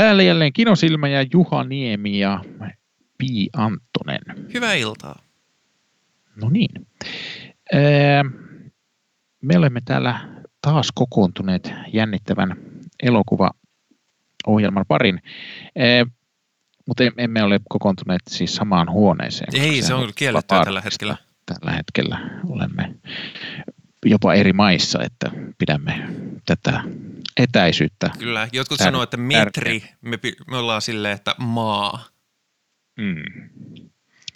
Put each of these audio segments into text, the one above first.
Täällä jälleen Kinosilmä ja Juha Niemi ja Pi Anttonen. Hyvää iltaa. No niin. Me olemme täällä taas kokoontuneet jännittävän elokuvaohjelman parin, mutta emme ole kokoontuneet siis samaan huoneeseen. Ei, se on kiellettyä tällä hetkellä. Tällä hetkellä olemme jopa eri maissa, että pidämme tätä etäisyyttä. Kyllä, jotkut tär- sanoo, että metri, me, me ollaan silleen, että maa. Mm.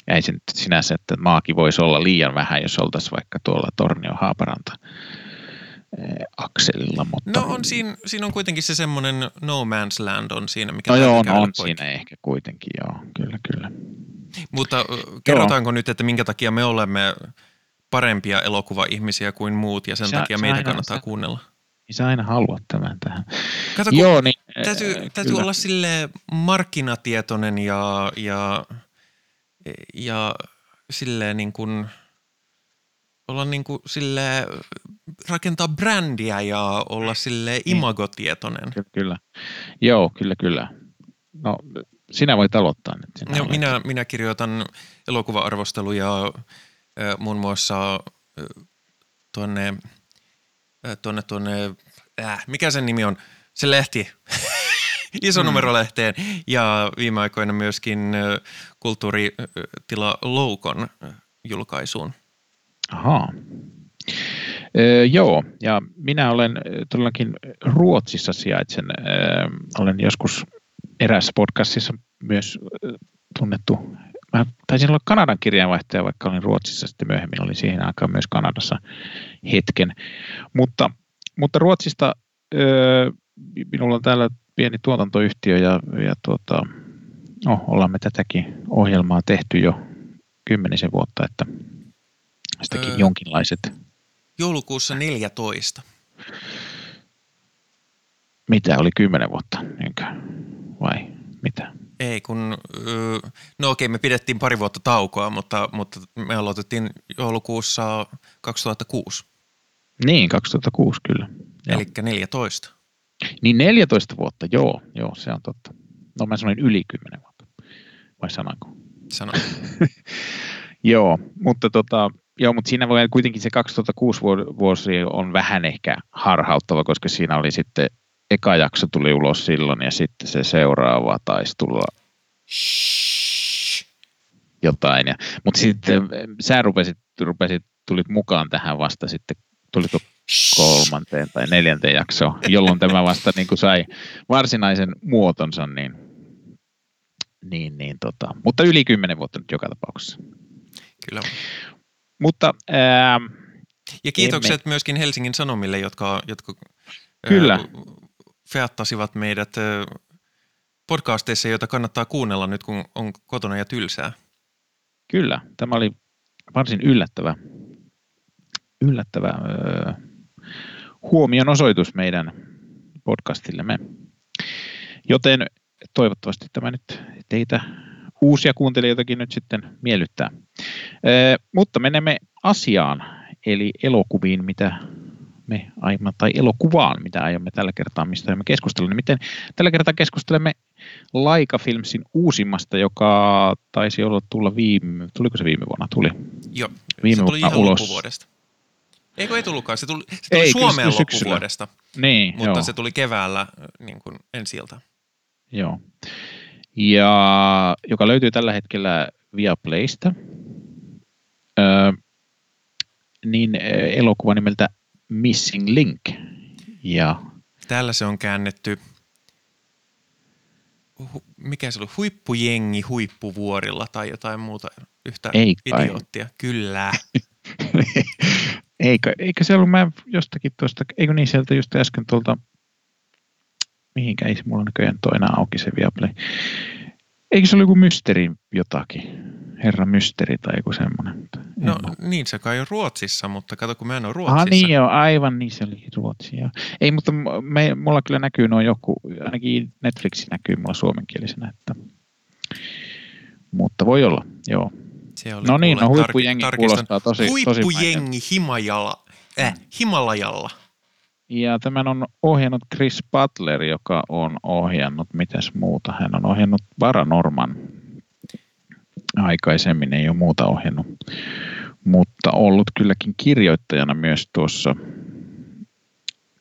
Ei se nyt sinänsä, että maakin voisi olla liian vähän, jos oltaisiin vaikka tuolla Tornio Haaparanta eh, akselilla. Mutta... No on siinä, siinä on kuitenkin se semmoinen no man's land on siinä, mikä No joo, no on poikki. siinä ehkä kuitenkin, joo, kyllä, kyllä. Mutta kerrotaanko joo. nyt, että minkä takia me olemme parempia elokuva-ihmisiä kuin muut ja sen sä, takia meitä kannattaa sä, kuunnella? Niin sä aina haluat tämän tähän. Kato, Joo, niin, täytyy, äh, täytyy olla sille markkinatietoinen ja, ja, ja silleen niin kuin, olla niin kuin sille rakentaa brändiä ja olla sille niin. imagotietoinen. Kyllä, kyllä. Joo, kyllä, kyllä. No, sinä voit aloittaa nyt. Sinä no, minä, minä kirjoitan elokuva-arvosteluja muun muassa tuonne – tuonne, tuonne, äh, mikä sen nimi on, se lehti, iso mm. ja viime aikoina myöskin kulttuuritila Loukon julkaisuun. Ahaa. Öö, joo, ja minä olen todellakin Ruotsissa sijaitsen. Öö, olen joskus erässä podcastissa myös tunnettu. Mä taisin olla Kanadan kirjeenvaihtaja, vaikka olin Ruotsissa sitten myöhemmin, oli siihen aikaan myös Kanadassa hetken. Mutta, mutta Ruotsista öö, minulla on täällä pieni tuotantoyhtiö ja, ja tuota, no, ollaan me tätäkin ohjelmaa tehty jo kymmenisen vuotta, että sitäkin öö, jonkinlaiset. Joulukuussa 14. Mitä oli kymmenen vuotta, niinkö? vai mitä? Ei, kun, no okei, me pidettiin pari vuotta taukoa, mutta, mutta me aloitettiin joulukuussa 2006. Niin, 2006 kyllä. Eli 14. Niin 14 vuotta, joo, joo, se on totta. No mä sanoin yli 10 vuotta, vai sananko? Sanoin. joo, mutta tota, Joo, mutta siinä voi kuitenkin se 2006 vuosi on vähän ehkä harhauttava, koska siinä oli sitten eka jakso tuli ulos silloin ja sitten se seuraava taisi tulla jotain. Ja, mutta sitten sä rupesit, rupesit, tulit mukaan tähän vasta sitten, tuliko kolmanteen tai neljänteen jaksoon, jolloin tämä vasta niin kuin sai varsinaisen muotonsa, niin, niin, niin tota, mutta yli kymmenen vuotta nyt joka tapauksessa. Kyllä. Mutta ää, ja kiitokset emme... myöskin Helsingin Sanomille, jotka, jotka Kyllä. Feattasivat meidät podcasteissa, joita kannattaa kuunnella nyt, kun on kotona ja tylsää. Kyllä, tämä oli varsin yllättävä, yllättävä öö, huomion osoitus meidän podcastillemme. Joten toivottavasti tämä nyt teitä uusia kuuntelijoitakin nyt sitten miellyttää. Öö, mutta menemme asiaan, eli elokuviin, mitä me aiemmin, tai elokuvaan, mitä aiomme tällä kertaa, mistä me keskustelemme. Niin miten tällä kertaa keskustelemme Laika Filmsin uusimmasta, joka taisi olla tulla viime, tuliko se viime vuonna? Tuli. Joo, viime se tuli ihan ulos. loppuvuodesta. Eikö ei tullutkaan? Se tuli, se tuli ei, Suomeen loppuvuodesta, niin, mutta joo. se tuli keväällä niin kuin ensi ilta. Joo. Ja joka löytyy tällä hetkellä Viaplaysta. Öö, niin elokuva nimeltä Missing Link. Ja Täällä se on käännetty, mikä se oli, huippujengi huippuvuorilla tai jotain muuta yhtä Ei idioottia. Kyllä. eikö, eikö se ollut, mä jostakin tuosta, eikö niin sieltä just äsken tuolta, mihinkä ei se mulla näköjään toina auki se Viaplay. Eikö se ollut joku mysteri jotakin? Herra Mysteri tai joku semmoinen. No niin, se kai on Ruotsissa, mutta kato kun mä en ole Ruotsissa. Ah niin joo, aivan niin se oli Ruotsi. Joo. Ei, mutta me, mulla kyllä näkyy noin joku, ainakin Netflixi näkyy mulla suomenkielisenä, että mutta voi olla, joo. Se oli no niin, no huippujengi tar- kuulostaa tosi Huippujengi tosi Himajalla, äh, Himalajalla. Ja tämän on ohjannut Chris Butler, joka on ohjannut, mitäs muuta, hän on ohjannut Paranorman. Aikaisemmin ei ole muuta ohjannut, mutta ollut kylläkin kirjoittajana myös tuossa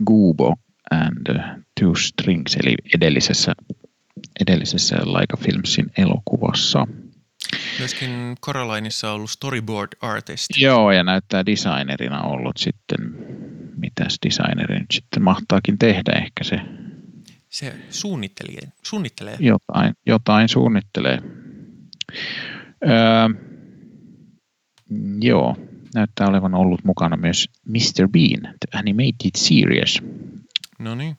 Gubo and Two Strings, eli edellisessä, edellisessä Laika Filmsin elokuvassa. Myöskin Coralineissa on ollut storyboard artist. Joo, ja näyttää designerina ollut sitten, mitäs designeri nyt sitten mahtaakin tehdä ehkä se. Se suunnittelee. suunnittelee. Jotain, jotain suunnittelee. Öö, joo, näyttää olevan ollut mukana myös Mr. Bean, The Animated Series. No niin.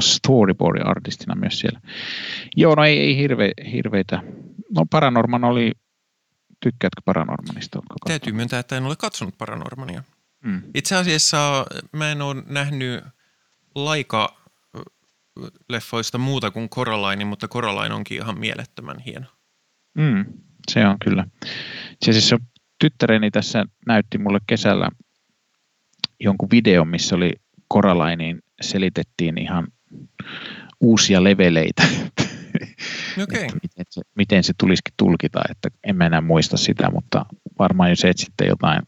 Storyboard-artistina myös siellä. Joo, no ei, ei hirve, hirveitä. No Paranorman oli, tykkäätkö Paranormanista? Täytyy myöntää, että en ole katsonut Paranormania. Mm. Itse asiassa mä en ole nähnyt laika leffoista muuta kuin Coraline, mutta Coraline onkin ihan mielettömän hieno. Mm, se on kyllä. Se siis tyttäreni tässä näytti mulle kesällä jonkun videon, missä oli Coralinein selitettiin ihan uusia leveleitä. Okay. miten, se, miten se tulisikin tulkita, että en enää muista sitä, mutta varmaan jos etsitte jotain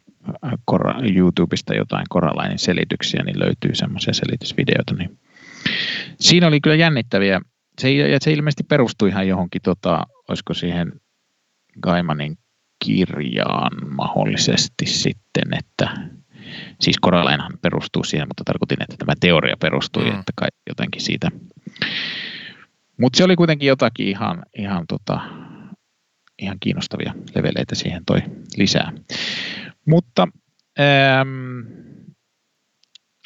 YouTubesta jotain Coralainin selityksiä, niin löytyy semmoisia selitysvideoita. Niin siinä oli kyllä jännittäviä. Se, ja se ilmeisesti perustui ihan johonkin, tota, olisiko siihen Gaimanin kirjaan mahdollisesti sitten, että siis Coralinehan perustuu siihen, mutta tarkoitin, että tämä teoria perustui, mm. että kai jotenkin siitä. Mutta se oli kuitenkin jotakin ihan, ihan, tota, ihan kiinnostavia leveleitä siihen toi lisää. Mutta ähm,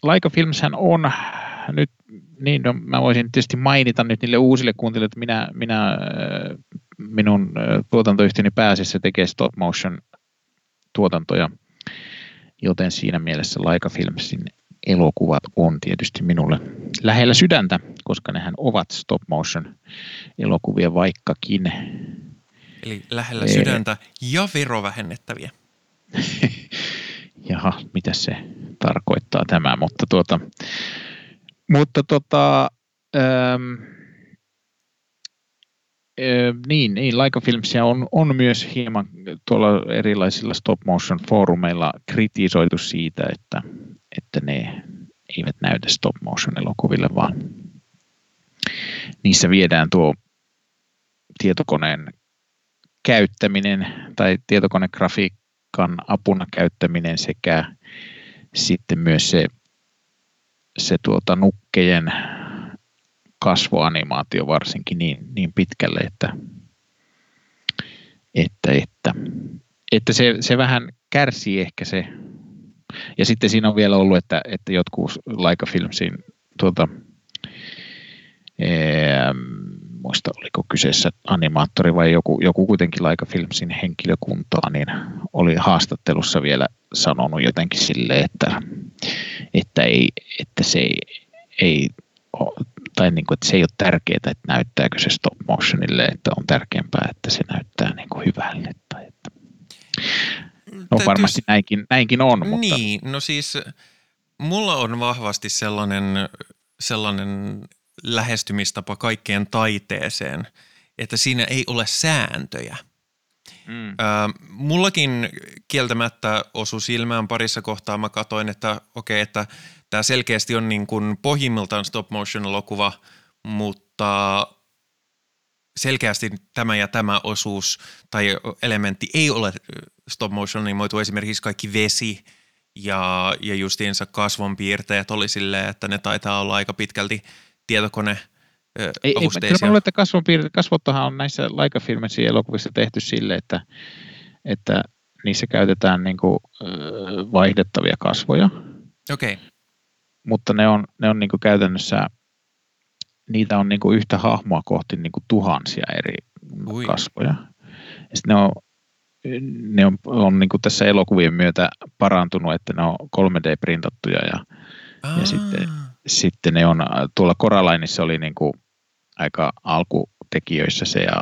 Laika Filmshän on nyt, niin no, mä voisin tietysti mainita nyt niille uusille kuuntelijoille, että minä, minä äh, minun tuotantoyhtiöni pääasiassa tekee stop motion tuotantoja, joten siinä mielessä Laika Filmsin elokuvat on tietysti minulle lähellä sydäntä, koska nehän ovat stop motion elokuvia vaikkakin. Eli lähellä e- sydäntä ja verovähennettäviä. Jaha, mitä se tarkoittaa tämä, mutta tuota, mutta tuota, ähm, äh, niin, niin Laika Filmsia on, on myös hieman tuolla erilaisilla stop motion foorumeilla kritisoitu siitä, että, että ne eivät näytä stop motion elokuville, vaan niissä viedään tuo tietokoneen käyttäminen tai tietokonegrafiikka grafiikan apuna käyttäminen sekä sitten myös se, se tuota nukkejen kasvoanimaatio varsinkin niin, niin pitkälle, että, että, että, että se, se vähän kärsii ehkä se. Ja sitten siinä on vielä ollut, että, että jotkut Laika Filmsin tuota, ee, muista oliko kyseessä animaattori vai joku, joku kuitenkin Laika Filmsin henkilökuntaa, niin oli haastattelussa vielä sanonut jotenkin sille, että, että, ei, että se ei, ei tai niin kuin, että se ei ole tärkeää, että näyttääkö se stop motionille, että on tärkeämpää, että se näyttää niin kuin hyvälle. Tai että... No Täytyy... varmasti näinkin, näinkin on. Mutta... Niin, no siis mulla on vahvasti sellainen, sellainen lähestymistapa kaikkeen taiteeseen, että siinä ei ole sääntöjä. Mm. Ö, mullakin kieltämättä osui silmään parissa kohtaa. Mä katsoin, että okei, okay, että tämä selkeästi on niin kuin pohjimmiltaan stop motion elokuva, mutta selkeästi tämä ja tämä osuus tai elementti ei ole stop motion animoitu. Esimerkiksi kaikki vesi ja, ja justiinsa kasvonpiirteet oli silleen, että ne taitaa olla aika pitkälti – tietokone ei, ei, kyllä mä luulen, että kasvonpiirteet, kasvottohan on näissä Laika-filmissä elokuvissa tehty sille, että, että niissä käytetään niin kuin, vaihdettavia kasvoja. Okei. Okay. Mutta ne on, ne on niin kuin käytännössä, niitä on niin kuin yhtä hahmoa kohti niin kuin tuhansia eri Ui. kasvoja. Ja ne on, ne on, on niin kuin tässä elokuvien myötä parantunut, että ne on 3D-printattuja ja, ja sitten sitten ne on, tuolla Coralineissa oli niin kuin aika alkutekijöissä se ja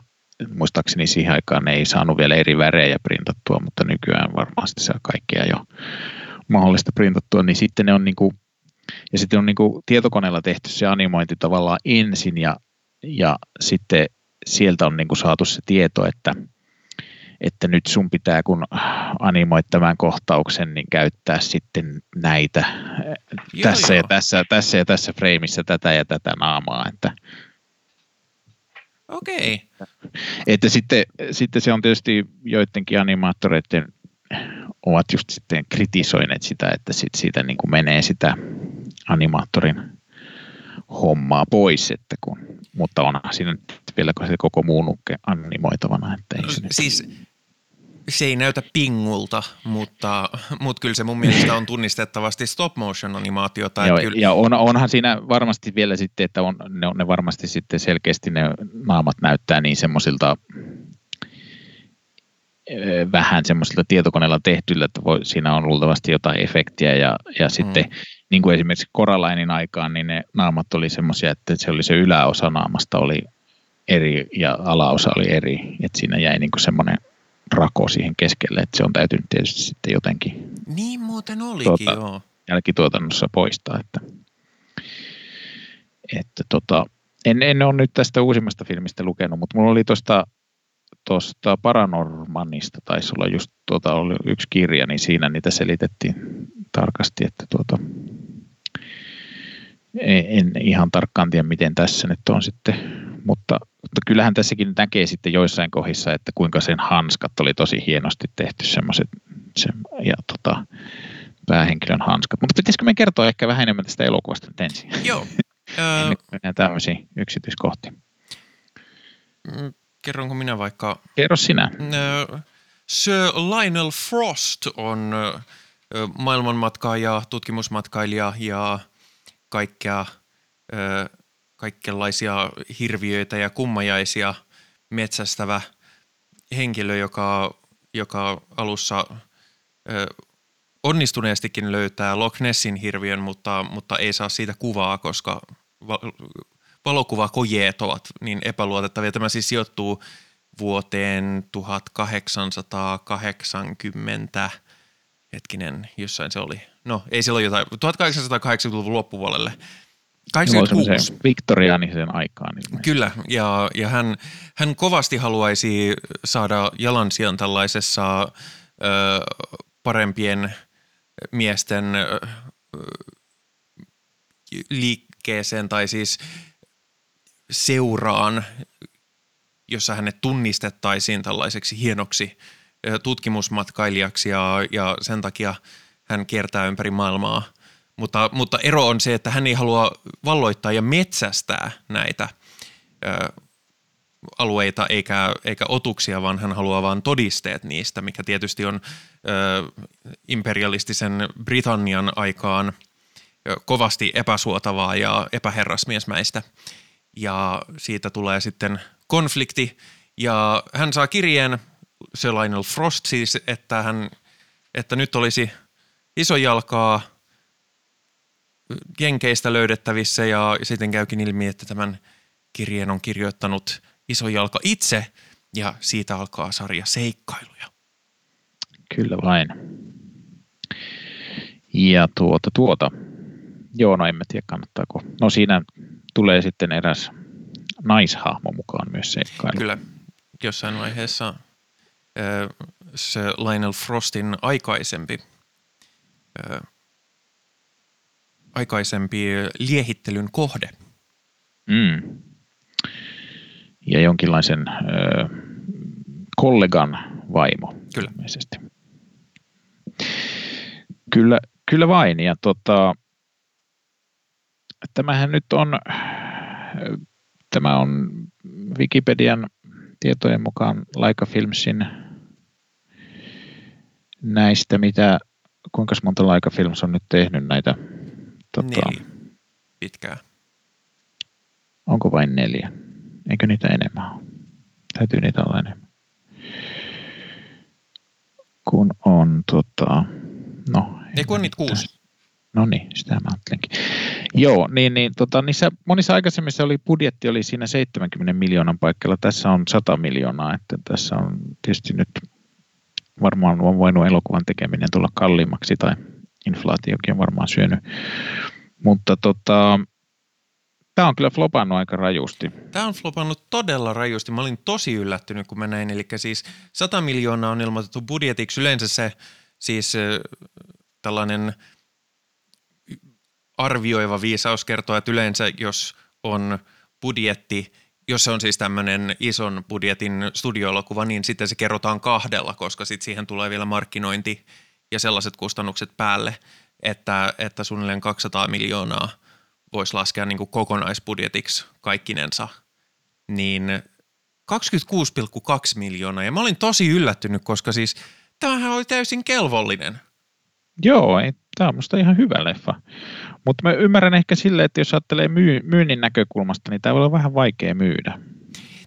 muistaakseni siihen aikaan ne ei saanut vielä eri värejä printattua, mutta nykyään varmasti se on kaikkea jo mahdollista printattua, niin sitten ne on niin kuin ja sitten on niin kuin tietokoneella tehty se animointi tavallaan ensin ja, ja sitten sieltä on niin kuin saatu se tieto, että, että nyt sun pitää, kun animoit tämän kohtauksen, niin käyttää sitten näitä joo, tässä, joo. Ja tässä, tässä ja tässä freimissä tätä ja tätä naamaa. Että, Okei. Että sitten, sitten se on tietysti joidenkin animaattoreiden ovat just sitten kritisoineet sitä, että sit siitä niin kuin menee sitä animaattorin hommaa pois, että kun, mutta onhan siinä vielä se koko muu nukke animoitavana. Että ei se siis se ei näytä pingulta, mutta, mutta kyllä se mun mielestä on tunnistettavasti stop motion animaatiota. Joo, kyllä... Ja on, onhan siinä varmasti vielä sitten, että on, ne, ne varmasti sitten selkeästi ne naamat näyttää niin semmoisilta vähän semmoisilta tietokoneella tehtyillä, että voi, siinä on luultavasti jotain efektiä ja, ja sitten mm. niin kuin esimerkiksi Coralainin aikaan, niin ne naamat oli semmoisia, että se oli se yläosa naamasta oli eri ja alaosa oli eri, että siinä jäi niin kuin semmoinen rako siihen keskelle, että se on täytynyt tietysti sitten jotenkin niin muuten olikin, tuota, joo. jälkituotannossa poistaa, että, että tota, en, en ole nyt tästä uusimmasta filmistä lukenut, mutta mulla oli tuosta tuosta Paranormanista taisi olla just tuota, oli yksi kirja, niin siinä niitä selitettiin tarkasti, että tuota, en ihan tarkkaan tiedä, miten tässä nyt on sitten, mutta, mutta kyllähän tässäkin näkee sitten joissain kohdissa, että kuinka sen hanskat oli tosi hienosti tehty semmoiset, se, ja tota, päähenkilön hanskat. Mutta pitäisikö me kertoa ehkä vähän enemmän tästä elokuvasta nyt ensin? Joo. Ennen kuin mennään tämmöisiin yksityiskohtiin. Kerronko minä vaikka... Kerro sinä. Sir Lionel Frost on maailmanmatkaaja, tutkimusmatkailija ja kaikkea, kaikenlaisia hirviöitä ja kummajaisia metsästävä henkilö, joka, joka alussa onnistuneestikin löytää Loch Nessin hirviön, mutta, mutta ei saa siitä kuvaa, koska valokuvakojeet ovat niin epäluotettavia. Tämä siis sijoittuu vuoteen 1880, hetkinen, jossain se oli. No, ei silloin jotain, 1880-luvun loppupuolelle. 86. Viktoriaanisen aikaan. Ilmeisesti. Kyllä, ja, ja hän, hän kovasti haluaisi saada jalansijan tällaisessa ö, parempien miesten ö, liikkeeseen, tai siis seuraan, jossa hänet tunnistettaisiin tällaiseksi hienoksi tutkimusmatkailijaksi ja, ja sen takia hän kiertää ympäri maailmaa. Mutta, mutta ero on se, että hän ei halua valloittaa ja metsästää näitä ö, alueita eikä, eikä otuksia, vaan hän haluaa vain todisteet niistä, mikä tietysti on ö, imperialistisen Britannian aikaan kovasti epäsuotavaa ja epäherrasmiesmäistä ja siitä tulee sitten konflikti ja hän saa kirjeen, se Lionel Frost siis, että, hän, että nyt olisi iso jalkaa Jenkeistä löydettävissä ja sitten käykin ilmi, että tämän kirjeen on kirjoittanut iso jalka itse ja siitä alkaa sarja seikkailuja. Kyllä vain. Ja tuota, tuota. Joo, no en mä tiedä kannattaako. No siinä tulee sitten eräs naishahmo mukaan myös seikkailu. Kyllä, jossain vaiheessa se Lionel Frostin aikaisempi, aikaisempi liehittelyn kohde. Mm. Ja jonkinlaisen kollegan vaimo. Kyllä. Ilmeisesti. Kyllä, kyllä vain. Ja tota, tämähän nyt on, tämä on Wikipedian tietojen mukaan Laika Filmsin näistä, mitä, kuinka monta Laika Films on nyt tehnyt näitä? Tota, neljä. Pitkää. Onko vain neljä? Eikö niitä enemmän ole? Täytyy niitä olla enemmän. Kun on tota, no. Eikö niitä kuusi? No niin, sitä mä ajattelinkin. Joo, niin, niin tota, niissä monissa aikaisemmissa oli budjetti oli siinä 70 miljoonan paikalla, tässä on 100 miljoonaa, että tässä on tietysti nyt varmaan on voinut elokuvan tekeminen tulla kalliimmaksi tai inflaatiokin on varmaan syönyt Mutta tota, Tämä on kyllä flopannut aika rajusti. Tämä on flopannut todella rajusti. Mä olin tosi yllättynyt, kun mä näin. Eli siis 100 miljoonaa on ilmoitettu budjetiksi. Yleensä se siis tällainen arvioiva viisaus kertoo, että yleensä jos on budjetti, jos se on siis tämmöinen ison budjetin studioelokuva, niin sitten se kerrotaan kahdella, koska sitten siihen tulee vielä markkinointi ja sellaiset kustannukset päälle, että, että suunnilleen 200 miljoonaa – voisi laskea niin kuin kokonaisbudjetiksi kaikkinensa, niin 26,2 miljoonaa. Ja mä olin tosi yllättynyt, koska siis tämähän oli täysin kelvollinen. Joo, ei, tämä on musta ihan hyvä leffa. Mutta mä ymmärrän ehkä silleen, että jos ajattelee myy- myynnin näkökulmasta, niin tämä voi olla vähän vaikea myydä.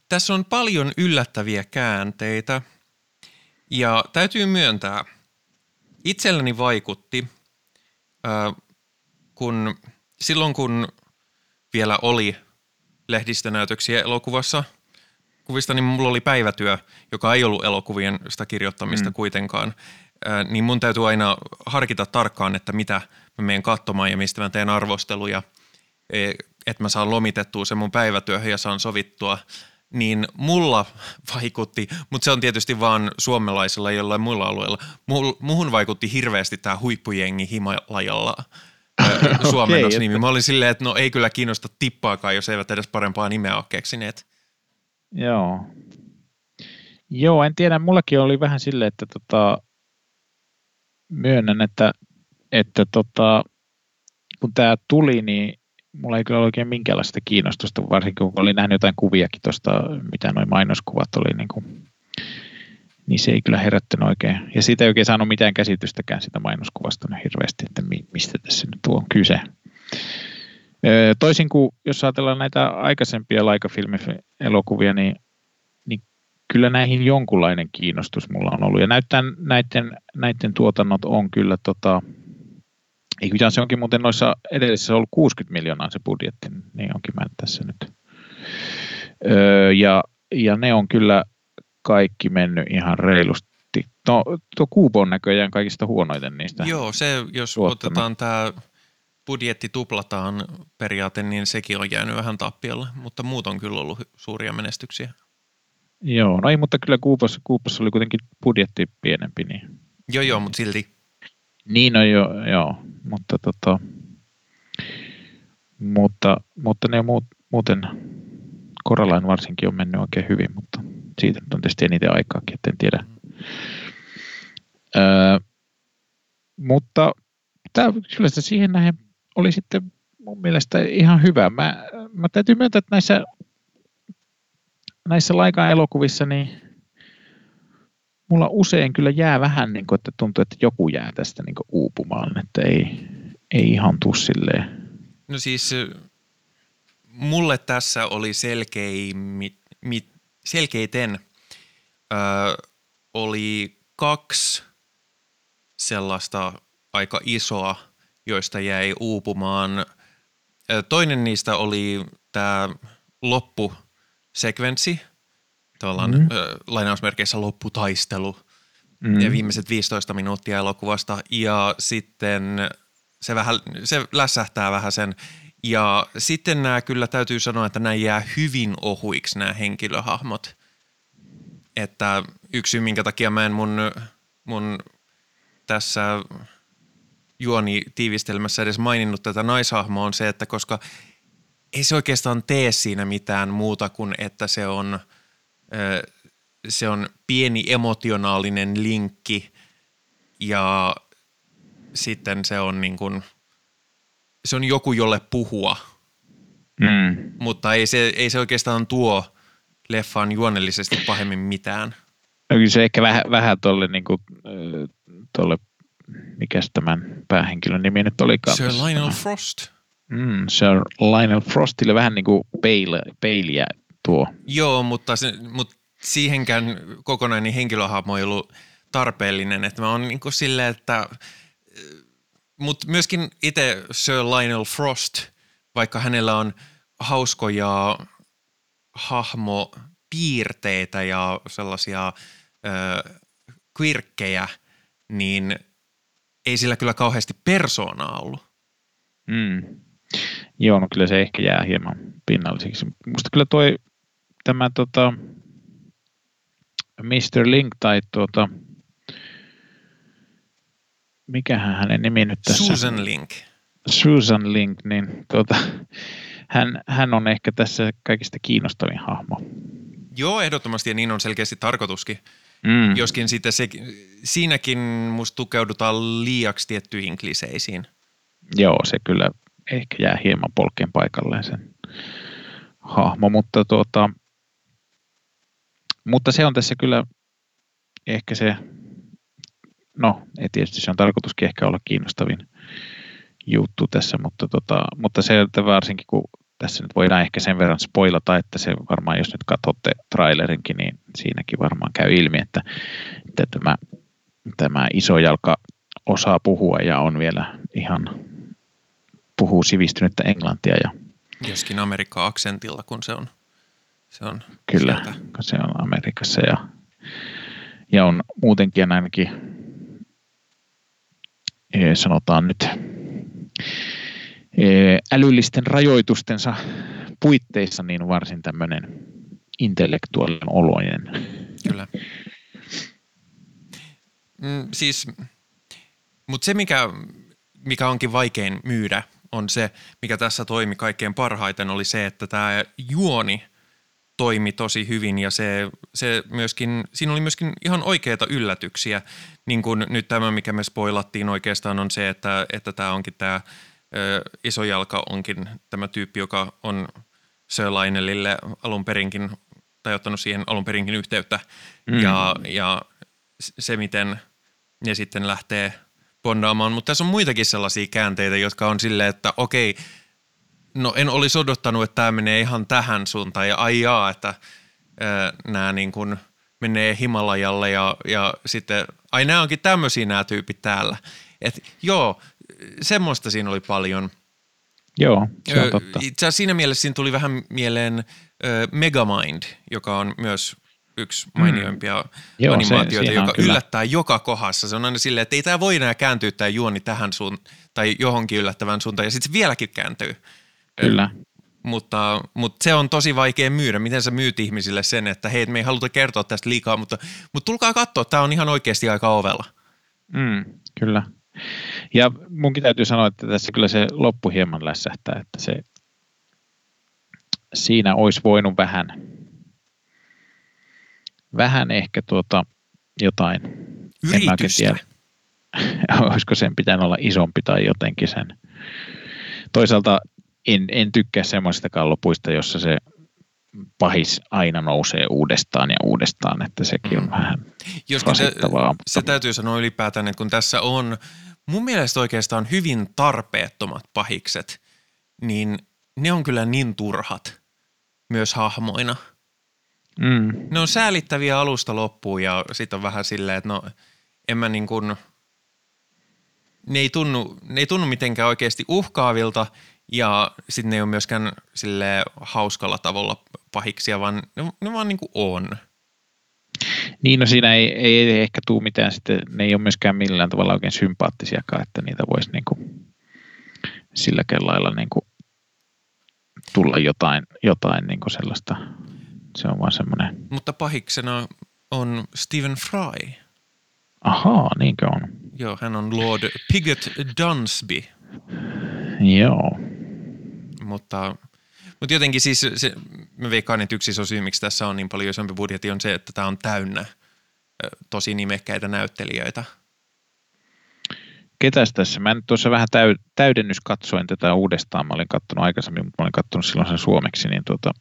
Tässä on paljon yllättäviä käänteitä. Ja täytyy myöntää, itselleni vaikutti, kun silloin kun vielä oli lehdistönäytöksiä elokuvassa kuvista, niin mulla oli päivätyö, joka ei ollut elokuvien sitä kirjoittamista mm. kuitenkaan. Niin mun täytyy aina harkita tarkkaan, että mitä mä menen katsomaan ja mistä mä teen arvosteluja, e, että mä saan lomitettua sen mun päivätyöhön ja saan sovittua niin mulla vaikutti, mutta se on tietysti vaan suomalaisilla jollain muilla alueilla. Muhun vaikutti hirveästi tämä huippujengi Himalajalla suomennosnimi. Okay, Mä olin silleen, että no ei kyllä kiinnosta tippaakaan, jos eivät edes parempaa nimeä ole keksineet. Joo. Joo, en tiedä. Mullakin oli vähän silleen, että tota, myönnän, että, että tota, kun tämä tuli, niin mulla ei kyllä oikein minkäänlaista kiinnostusta, varsinkin kun olin nähnyt jotain kuviakin tuosta, mitä noin mainoskuvat oli niin kuin niin se ei kyllä herättänyt oikein. Ja siitä ei oikein saanut mitään käsitystäkään sitä mainoskuvasta niin hirveästi, että mistä tässä nyt on kyse. Toisin kuin jos ajatellaan näitä aikaisempia laikafilmi-elokuvia, niin, niin kyllä näihin jonkunlainen kiinnostus mulla on ollut. Ja näyttää, näiden, näiden tuotannot on kyllä, tota, ei kyllä se onkin muuten noissa edellisissä ollut 60 miljoonaa se budjetti, niin onkin mä tässä nyt. Öö, ja, ja ne on kyllä kaikki mennyt ihan reilusti. No, tuo Kuubo on näköjään kaikista huonoiten niistä. Joo, se jos tuottanut. otetaan tämä budjetti tuplataan periaate, niin sekin on jäänyt vähän tappiolle, mutta muut on kyllä ollut suuria menestyksiä. Joo, no ei, mutta kyllä Kuupossa, Kuupossa oli kuitenkin budjetti pienempi. Niin... Joo, joo, mutta silti. Niin no joo, joo mutta tota, mutta, mutta ne muut, muuten Koralain varsinkin on mennyt oikein hyvin, mutta siitä on tietysti eniten aikaakin, että en tiedä. Öö, mutta tämä, kyllä se siihen nähden oli sitten mun mielestä ihan hyvä. Mä, mä täytyy myöntää, että näissä, näissä laikaan elokuvissa niin mulla usein kyllä jää vähän, niin kuin, että tuntuu, että joku jää tästä niin uupumaan, että ei, ei ihan tuu silleen. No siis mulle tässä oli selkeimmin, selkeiten ö, oli kaksi sellaista aika isoa, joista jäi uupumaan. Toinen niistä oli tämä loppusekvenssi, tavallaan mm. ö, lainausmerkeissä lopputaistelu mm. ja viimeiset 15 minuuttia elokuvasta. Ja sitten se, vähän, se lässähtää vähän sen ja sitten nämä kyllä täytyy sanoa, että nämä jää hyvin ohuiksi nämä henkilöhahmot. Että yksi minkä takia mä en mun, mun tässä juoni tiivistelmässä edes maininnut tätä naishahmoa on se, että koska ei se oikeastaan tee siinä mitään muuta kuin, että se on, se on pieni emotionaalinen linkki ja sitten se on niin kuin – se on joku, jolle puhua. Mm. Mutta ei se, ei se oikeastaan tuo leffaan juonellisesti pahemmin mitään. No kyllä se ehkä vähän, vähän tuolle, niin kuin, tolle, mikäs tämän päähenkilön nimi nyt olikaan. Sir Lionel Frost. Mm, Sir Lionel Frostille vähän niin kuin peil, peiliä tuo. Joo, mutta, se, mutta siihenkään kokonainen henkilöhahmo ei ollut tarpeellinen. Että mä oon niin kuin silleen, että mutta myöskin itse Sir Lionel Frost, vaikka hänellä on hauskoja hahmopiirteitä ja sellaisia ö, quirkkejä, niin ei sillä kyllä kauheasti persoonaa ollut. Mm. Joo, no kyllä se ehkä jää hieman pinnalliseksi. Musta kyllä toi tämä tota, Mr. Link tai tuota, mikähän hänen nimi nyt tässä? Susan Link. Susan Link, niin tuota, hän, hän on ehkä tässä kaikista kiinnostavin hahmo. Joo, ehdottomasti ja niin on selkeästi tarkoituskin. Mm. Joskin sitten se, siinäkin musta tukeudutaan liiaksi tiettyihin kliseisiin. Joo, se kyllä ehkä jää hieman polkeen paikalleen sen hahmo, mutta, tuota, mutta se on tässä kyllä ehkä se, no ei tietysti se on tarkoituskin ehkä olla kiinnostavin juttu tässä, mutta, tota, mutta se, että varsinkin kun tässä nyt voidaan ehkä sen verran spoilata, että se varmaan, jos nyt katsotte trailerinkin, niin siinäkin varmaan käy ilmi, että, että tämä, tämä iso jalka osaa puhua ja on vielä ihan, puhuu sivistynyttä englantia. Ja, Joskin Amerikka-aksentilla, kun se on, se on Kyllä, sieltä. kun se on Amerikassa ja, ja on muutenkin ainakin eh, sanotaan nyt Eh, älyllisten rajoitustensa puitteissa niin varsin tämmöinen intellektuaalinen oloinen. Kyllä. Mm, siis, mutta se mikä, mikä onkin vaikein myydä on se, mikä tässä toimi kaikkein parhaiten, oli se, että tämä juoni toimi tosi hyvin ja se, se myöskin, siinä oli myöskin ihan oikeita yllätyksiä. Niin kuin nyt tämä, mikä me spoilattiin oikeastaan on se, että, että tämä onkin tämä – iso jalka onkin tämä tyyppi, joka on Sir Lionelille alun perinkin, tai ottanut siihen alun perinkin yhteyttä. Mm. Ja, ja se, miten ne sitten lähtee bondaamaan. Mutta tässä on muitakin sellaisia käänteitä, jotka on silleen, että okei, no en olisi odottanut, että tämä menee ihan tähän suuntaan. Ja ai jaa, että nämä niin kuin menee Himalajalle ja, ja sitten, ai nämä onkin tämmöisiä nämä tyypit täällä. Et joo, semmoista siinä oli paljon. Joo, se on totta. Itse asiassa siinä mielessä siinä tuli vähän mieleen ö, Megamind, joka on myös yksi mainioimpia mm. Joo, animaatioita, se, joka yllättää kyllä. joka kohdassa. Se on aina silleen, että ei tämä voi enää kääntyä tämä juoni tähän suun tai johonkin yllättävään suuntaan, ja sitten se vieläkin kääntyy. Kyllä. mutta, mutta se on tosi vaikea myydä. Miten sä myyt ihmisille sen, että hei, me ei haluta kertoa tästä liikaa, mutta, mutta tulkaa katsoa, tämä on ihan oikeasti aika ovella. Mm, kyllä. Ja munkin täytyy sanoa, että tässä kyllä se loppu hieman lässähtää, että se siinä olisi voinut vähän, vähän ehkä tuota jotain. Yritystä. Olisiko sen pitänyt olla isompi tai jotenkin sen. Toisaalta en, en tykkää semmoisista lopuista, jossa se pahis aina nousee uudestaan ja uudestaan, että sekin on mm. vähän Joskin se, se täytyy sanoa ylipäätään, että kun tässä on mun mielestä oikeastaan hyvin tarpeettomat pahikset, niin ne on kyllä niin turhat myös hahmoina. Mm. Ne on säälittäviä alusta loppuun ja sitten on vähän silleen, että no en mä niin kuin, ne ei tunnu, ne ei tunnu mitenkään oikeasti uhkaavilta ja sitten ne ei ole myöskään sille hauskalla tavalla pahiksia, vaan ne, ne vaan niin kuin on. Niin, no siinä ei, ei ehkä tule mitään sitten, ne ei ole myöskään millään tavalla oikein sympaattisiakaan, että niitä voisi niin kuin silläkin lailla niin kuin tulla jotain, jotain niin kuin sellaista. Se on vaan semmoinen. Mutta pahiksena on Stephen Fry. Ahaa, niinkö on? Joo, hän on Lord Pigot Dunsby. Joo. Mutta mutta jotenkin siis se, mä veikkaan, että yksi iso syy, miksi tässä on niin paljon isompi budjetti, on se, että tämä on täynnä tosi nimekkäitä näyttelijöitä. Ketäs tässä? Mä nyt tuossa vähän täy, täydennys katsoin tätä uudestaan. Mä olin katsonut aikaisemmin, mutta mä olin katsonut silloin sen suomeksi. Niin tuota...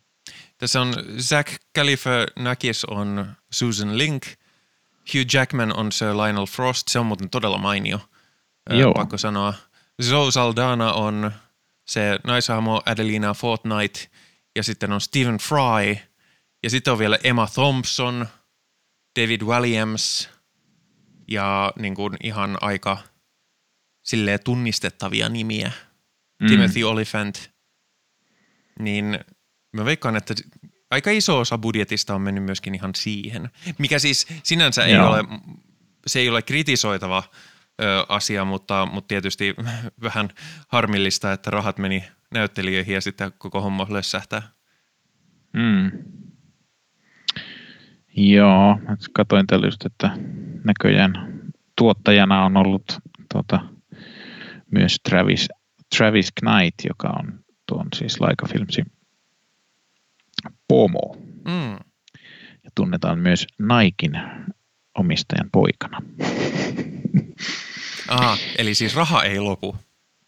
Tässä on Zach Galifianakis on Susan Link, Hugh Jackman on Sir Lionel Frost, se on muuten todella mainio, Joo. pakko sanoa. Zoe Saldana on se naishahmo Adelina Fortnite ja sitten on Stephen Fry ja sitten on vielä Emma Thompson, David Williams ja niin kuin ihan aika silleen tunnistettavia nimiä. Mm. Timothy Oliphant. Niin mä veikkaan, että aika iso osa budjetista on mennyt myöskin ihan siihen. Mikä siis sinänsä ei ole, se ei ole kritisoitava – ö, asia, mutta, mutta tietysti vähän harmillista, että rahat meni näyttelijöihin ja sitten koko homma lössähtää. Mm. Joo, katsoin tällä just, että näköjään tuottajana on ollut tuota, myös Travis, Travis Knight, joka on tuon siis Laika Filmsin pomo. Mm. Ja tunnetaan myös Naikin omistajan poikana. Aha, eli siis raha ei lopu.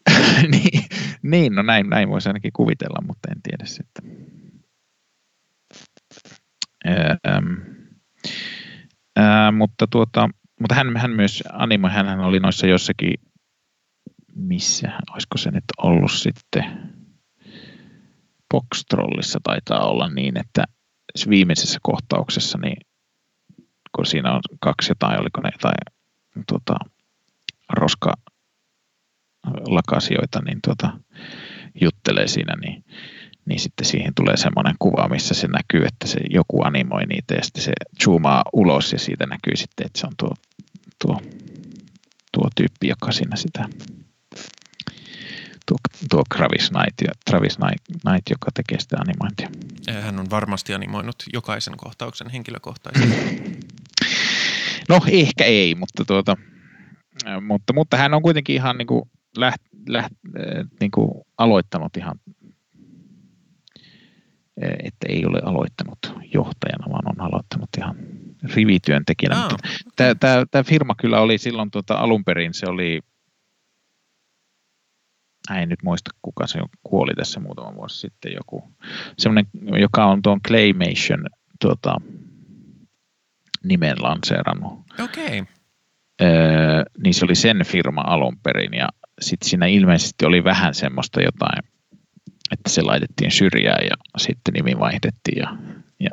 niin, niin, no näin, näin voisi ainakin kuvitella, mutta en tiedä sitten. Ähm, äh, mutta, tuota, mutta hän, hän myös animo, hän oli noissa jossakin, missä, olisiko se nyt ollut sitten, Boxtrollissa taitaa olla niin, että viimeisessä kohtauksessa, niin kun siinä on kaksi jotain, oliko ne jotain tuota, roska lakasioita, niin tuota, juttelee siinä, niin, niin sitten siihen tulee semmoinen kuva, missä se näkyy, että se joku animoi niitä ja sitten se zoomaa ulos ja siitä näkyy sitten, että se on tuo, tuo, tuo tyyppi, joka siinä sitä tuo, tuo Travis, Knight, Travis Knight, joka tekee sitä animointia. Hän on varmasti animoinut jokaisen kohtauksen henkilökohtaisesti. No ehkä ei, mutta, tuota, mutta, mutta hän on kuitenkin ihan niin kuin läht, läht, niin kuin aloittanut ihan, että ei ole aloittanut johtajana, vaan on aloittanut ihan rivityöntekijänä. Oh. Tämä, tämä, tämä firma kyllä oli silloin tuota, alun perin, se oli en nyt muista kuka se kuoli tässä muutama vuosi sitten, joku semmoinen, joka on tuon Claymation tuota, nimen lanseerannut. Okei. Okay. Öö, niin se oli sen firma alun perin ja sitten siinä ilmeisesti oli vähän semmoista jotain, että se laitettiin syrjään ja sitten nimi vaihdettiin ja, ja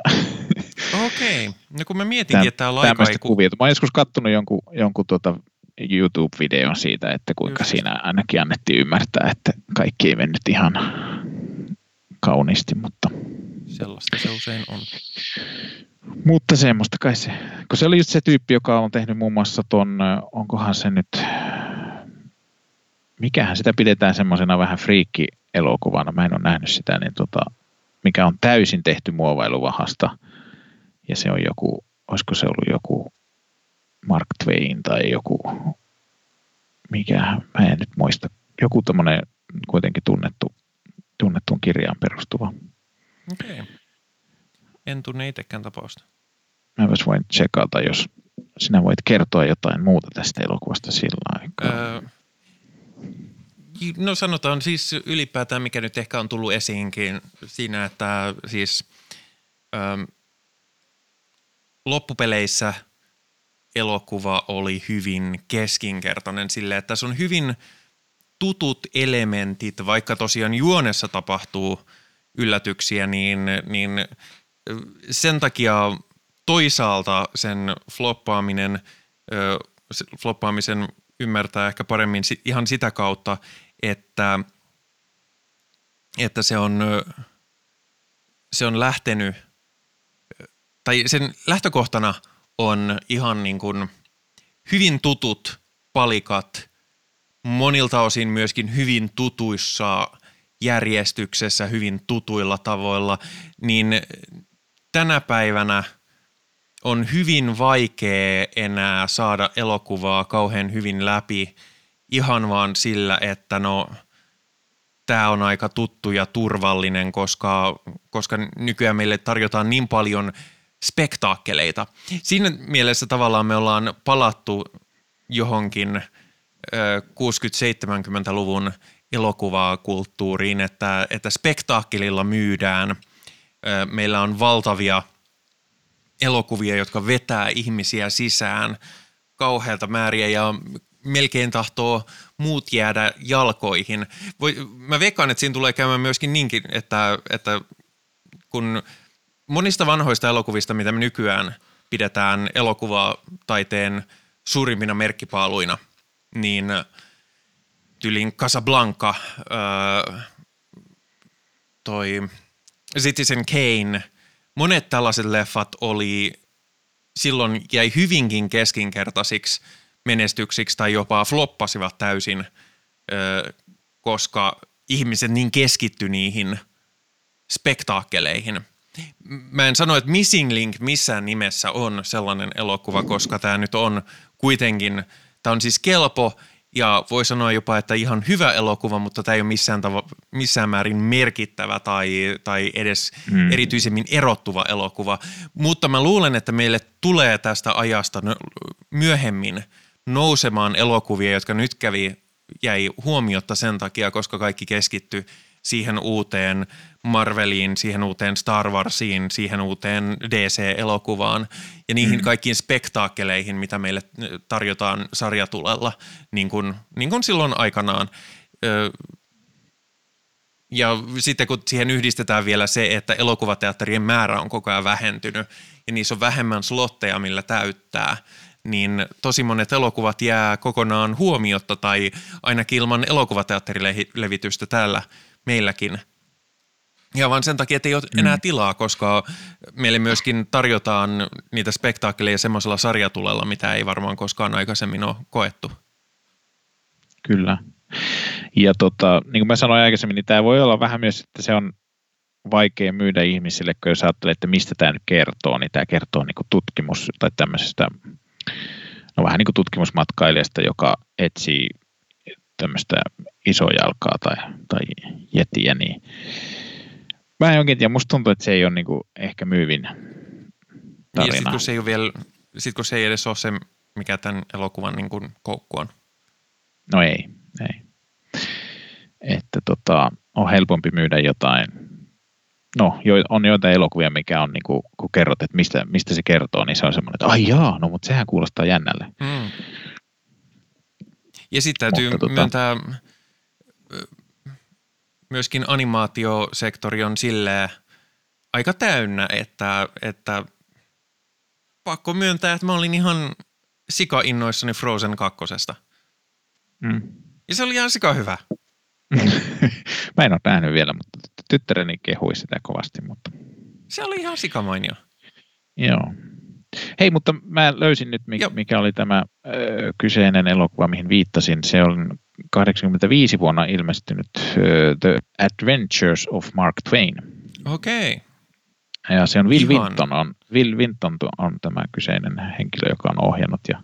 Okei. No kun mä mietinkin, että tämä laika ei... Kuvia. Mä olen joskus kattonut jonkun, jonkun tuota YouTube-videon siitä, että kuinka Just. siinä ainakin annettiin ymmärtää, että kaikki ei mennyt ihan kauniisti, mutta... Sellaista se usein on. Mutta semmoista kai se, kun se oli just se tyyppi, joka on tehnyt muun muassa ton, onkohan se nyt, mikähän sitä pidetään semmoisena vähän friikki-elokuvana, mä en ole nähnyt sitä, niin tota, mikä on täysin tehty muovailuvahasta, ja se on joku, olisiko se ollut joku Mark Twain tai joku, mikä, mä en nyt muista, joku tämmöinen kuitenkin tunnettu, tunnettuun kirjaan perustuva. Okei. Okay. En tunne itsekään tapausta. Mä voin tsekata, jos sinä voit kertoa jotain muuta tästä elokuvasta sillä aikaa. Öö, no sanotaan siis ylipäätään, mikä nyt ehkä on tullut esiinkin siinä, että siis öö, loppupeleissä – elokuva oli hyvin keskinkertainen. Sille, että tässä on hyvin tutut elementit, vaikka tosiaan juonessa tapahtuu yllätyksiä, niin, niin sen takia toisaalta sen floppaaminen, floppaamisen ymmärtää ehkä paremmin ihan sitä kautta, että, että se on, se on lähtenyt, tai sen lähtökohtana – on ihan niin kuin hyvin tutut palikat, monilta osin myöskin hyvin tutuissa järjestyksessä, hyvin tutuilla tavoilla, niin tänä päivänä on hyvin vaikea enää saada elokuvaa kauhean hyvin läpi ihan vaan sillä, että no tämä on aika tuttu ja turvallinen, koska, koska nykyään meille tarjotaan niin paljon – spektaakkeleita. Siinä mielessä tavallaan me ollaan palattu johonkin 60-70-luvun elokuvakulttuuriin, että, että spektaakkelilla myydään. Meillä on valtavia elokuvia, jotka vetää ihmisiä sisään kauhealta määriä ja melkein tahtoo muut jäädä jalkoihin. Voi, mä veikkaan, että siinä tulee käymään myöskin niinkin, että, että kun – monista vanhoista elokuvista, mitä me nykyään pidetään elokuvataiteen suurimpina merkkipaaluina, niin tylin Casablanca, öö, toi Citizen Kane, monet tällaiset leffat oli silloin jäi hyvinkin keskinkertaisiksi menestyksiksi tai jopa floppasivat täysin, öö, koska ihmiset niin keskitty niihin spektaakkeleihin. Mä en sano, että Missing Link missään nimessä on sellainen elokuva, koska tämä nyt on kuitenkin, tämä on siis kelpo ja voi sanoa jopa, että ihan hyvä elokuva, mutta tämä ei ole missään, tavo- missään määrin merkittävä tai, tai edes mm. erityisemmin erottuva elokuva. Mutta mä luulen, että meille tulee tästä ajasta myöhemmin nousemaan elokuvia, jotka nyt kävi, jäi huomiotta sen takia, koska kaikki keskittyi siihen uuteen Marveliin, siihen uuteen Star Warsiin, siihen uuteen DC-elokuvaan ja niihin mm. kaikkiin spektaakkeleihin, mitä meille tarjotaan sarjatulella, niin kuin, niin kuin silloin aikanaan. Ja sitten kun siihen yhdistetään vielä se, että elokuvateatterien määrä on koko ajan vähentynyt ja niissä on vähemmän slotteja, millä täyttää, niin tosi monet elokuvat jää kokonaan huomiotta tai ainakin ilman elokuvateatterilevitystä täällä meilläkin – ja vaan sen takia, että ei ole enää mm. tilaa, koska meille myöskin tarjotaan niitä spektaakkeleja semmoisella sarjatulella, mitä ei varmaan koskaan aikaisemmin ole koettu. Kyllä. Ja tota, niin kuin mä sanoin aikaisemmin, niin tämä voi olla vähän myös, että se on vaikea myydä ihmisille, kun jos ajattelee, että mistä tämä nyt kertoo, niin tämä kertoo niin kuin tutkimus tai tämmöisestä, no vähän niin kuin tutkimusmatkailijasta, joka etsii tämmöistä isojalkaa tai, tai jetiä, niin Mä en oikein tiedä, musta tuntuu, että se ei ole niinku ehkä myyvin tarina. Ja sitten kun se ei ole vielä, sit kun se ei edes ole se, mikä tämän elokuvan niinku koukku on. No ei, ei. Että tota, on helpompi myydä jotain, no on joitain elokuvia, mikä on niinku, kun kerrot, että mistä, mistä se kertoo, niin se on semmoinen, että ai jaa, no mutta sehän kuulostaa jännälle. Hmm. Ja sitten täytyy mutta, tota- myöntää, myöskin animaatiosektori on silleen aika täynnä, että, että pakko myöntää, että mä olin ihan sika innoissani Frozen kakkosesta. Mm. Ja se oli ihan sika hyvä. mä en ole nähnyt vielä, mutta tyttäreni kehui sitä kovasti. Mutta... Se oli ihan sikamainio. Joo. Hei, mutta mä löysin nyt, mikä, mikä oli tämä ö, kyseinen elokuva, mihin viittasin. Se on 85 vuonna ilmestynyt uh, The Adventures of Mark Twain. Okei. Okay. Ja se on Will Ihan. Winton, on, Will Winton on tämä kyseinen henkilö, joka on ohjannut. Ja,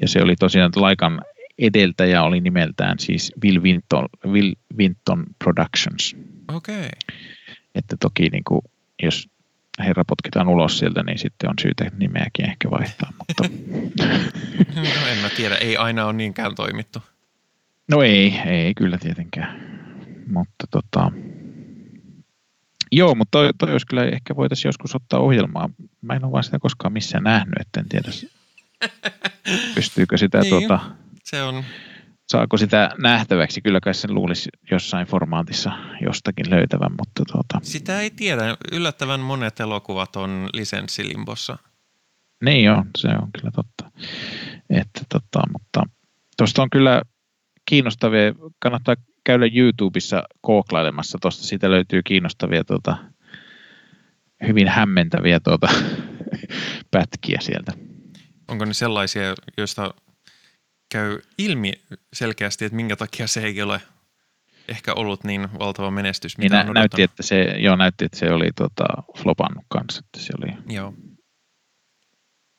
ja se oli tosiaan Laikan edeltäjä oli nimeltään siis Will Winton, Will Winton Productions. Okei. Okay. Että toki niin kuin, jos herra potkitaan ulos sieltä, niin sitten on syytä nimeäkin ehkä vaihtaa. Mutta... no en mä tiedä, ei aina ole niinkään toimittu. No ei, ei kyllä tietenkään. Mutta tota, joo, mutta toi, toi olisi kyllä ehkä voitaisiin joskus ottaa ohjelmaa. Mä en ole vaan sitä koskaan missään nähnyt, että en tiedä pystyykö sitä niin, tota, se on. Saako sitä nähtäväksi? Kyllä kai sen luulisi jossain formaatissa jostakin löytävän, mutta tuota. Sitä ei tiedä. Yllättävän monet elokuvat on lisenssilimbossa. Niin joo, se on kyllä totta. Että tota, mutta tuosta on kyllä kiinnostavia, kannattaa käydä YouTubessa kooklailemassa, tuosta siitä löytyy kiinnostavia, tuota, hyvin hämmentäviä tuota, pätkiä sieltä. Onko ne sellaisia, joista käy ilmi selkeästi, että minkä takia se ei ole ehkä ollut niin valtava menestys, mitä niin nä- näytti, että se, joo, näytti, että se oli tota, flopannut kanssa. Että se oli. Joo.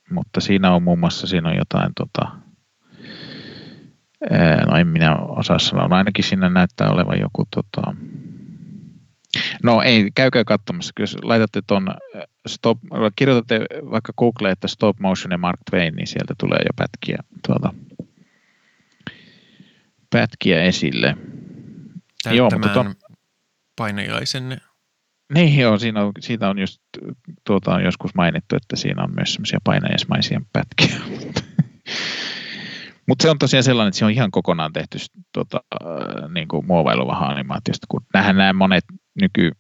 Mutta siinä on muun muassa siinä on jotain tota, No en minä osaa sanoa. No ainakin siinä näyttää olevan joku tota... No ei, käykää katsomassa. Jos laitatte ton stop, kirjoitatte vaikka Google, että stop motion ja Mark Twain, niin sieltä tulee jo pätkiä, tuota, pätkiä esille. Joo, mutta ton, painajaisen niin joo, siinä on, siitä on just, tuota on joskus mainittu, että siinä on myös semmoisia painajaismaisia pätkiä. Mutta se on tosiaan sellainen, että se on ihan kokonaan tehty tota, äh, niin kuin muovailuvaha animaatiosta, kun nähdään nämä monet nyky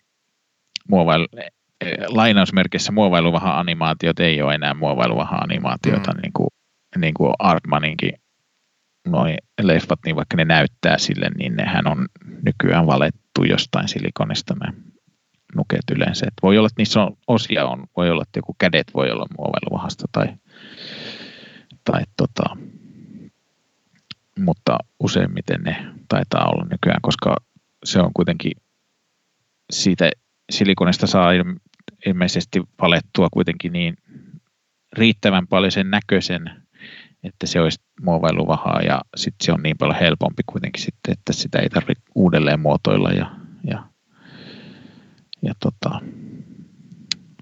muovailu, äh, lainausmerkissä muovailuvaha animaatiot ei ole enää muovailuvaha animaatiota, mm. niin kuin, niin kuin Artmaninkin noi leffat, niin vaikka ne näyttää sille, niin nehän on nykyään valettu jostain silikonista ne nuket yleensä. Et voi olla, että niissä on osia on, voi olla, että joku kädet voi olla muovailuvahasta tai, tai tota, mutta useimmiten ne taitaa olla nykyään, koska se on kuitenkin siitä silikonista saa ilmeisesti palettua kuitenkin niin riittävän paljon sen näköisen, että se olisi muovailuvahaa ja sitten se on niin paljon helpompi kuitenkin sitten, että sitä ei tarvitse uudelleen muotoilla ja, ja, ja tota,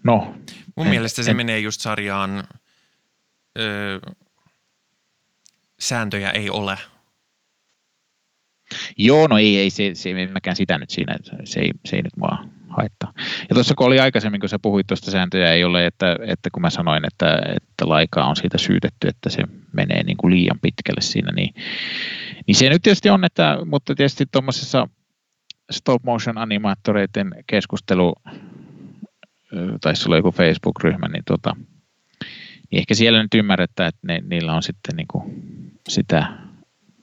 no. Mun en, mielestä se en, menee just sarjaan ö, sääntöjä ei ole. Joo, no ei, ei se, se ei mäkään sitä nyt siinä, se ei, se ei nyt mua haittaa. Ja tuossa kun oli aikaisemmin, kun sä puhuit tuosta sääntöjä ei ole, että, että kun mä sanoin, että, että laikaa on siitä syytetty, että se menee niin kuin liian pitkälle siinä, niin, niin se nyt tietysti on, että, mutta tietysti tuommoisessa stop motion animaattoreiden keskustelu, taisi olla joku Facebook-ryhmä, niin, tota, niin ehkä siellä nyt ymmärretään, että ne, niillä on sitten niin kuin sitä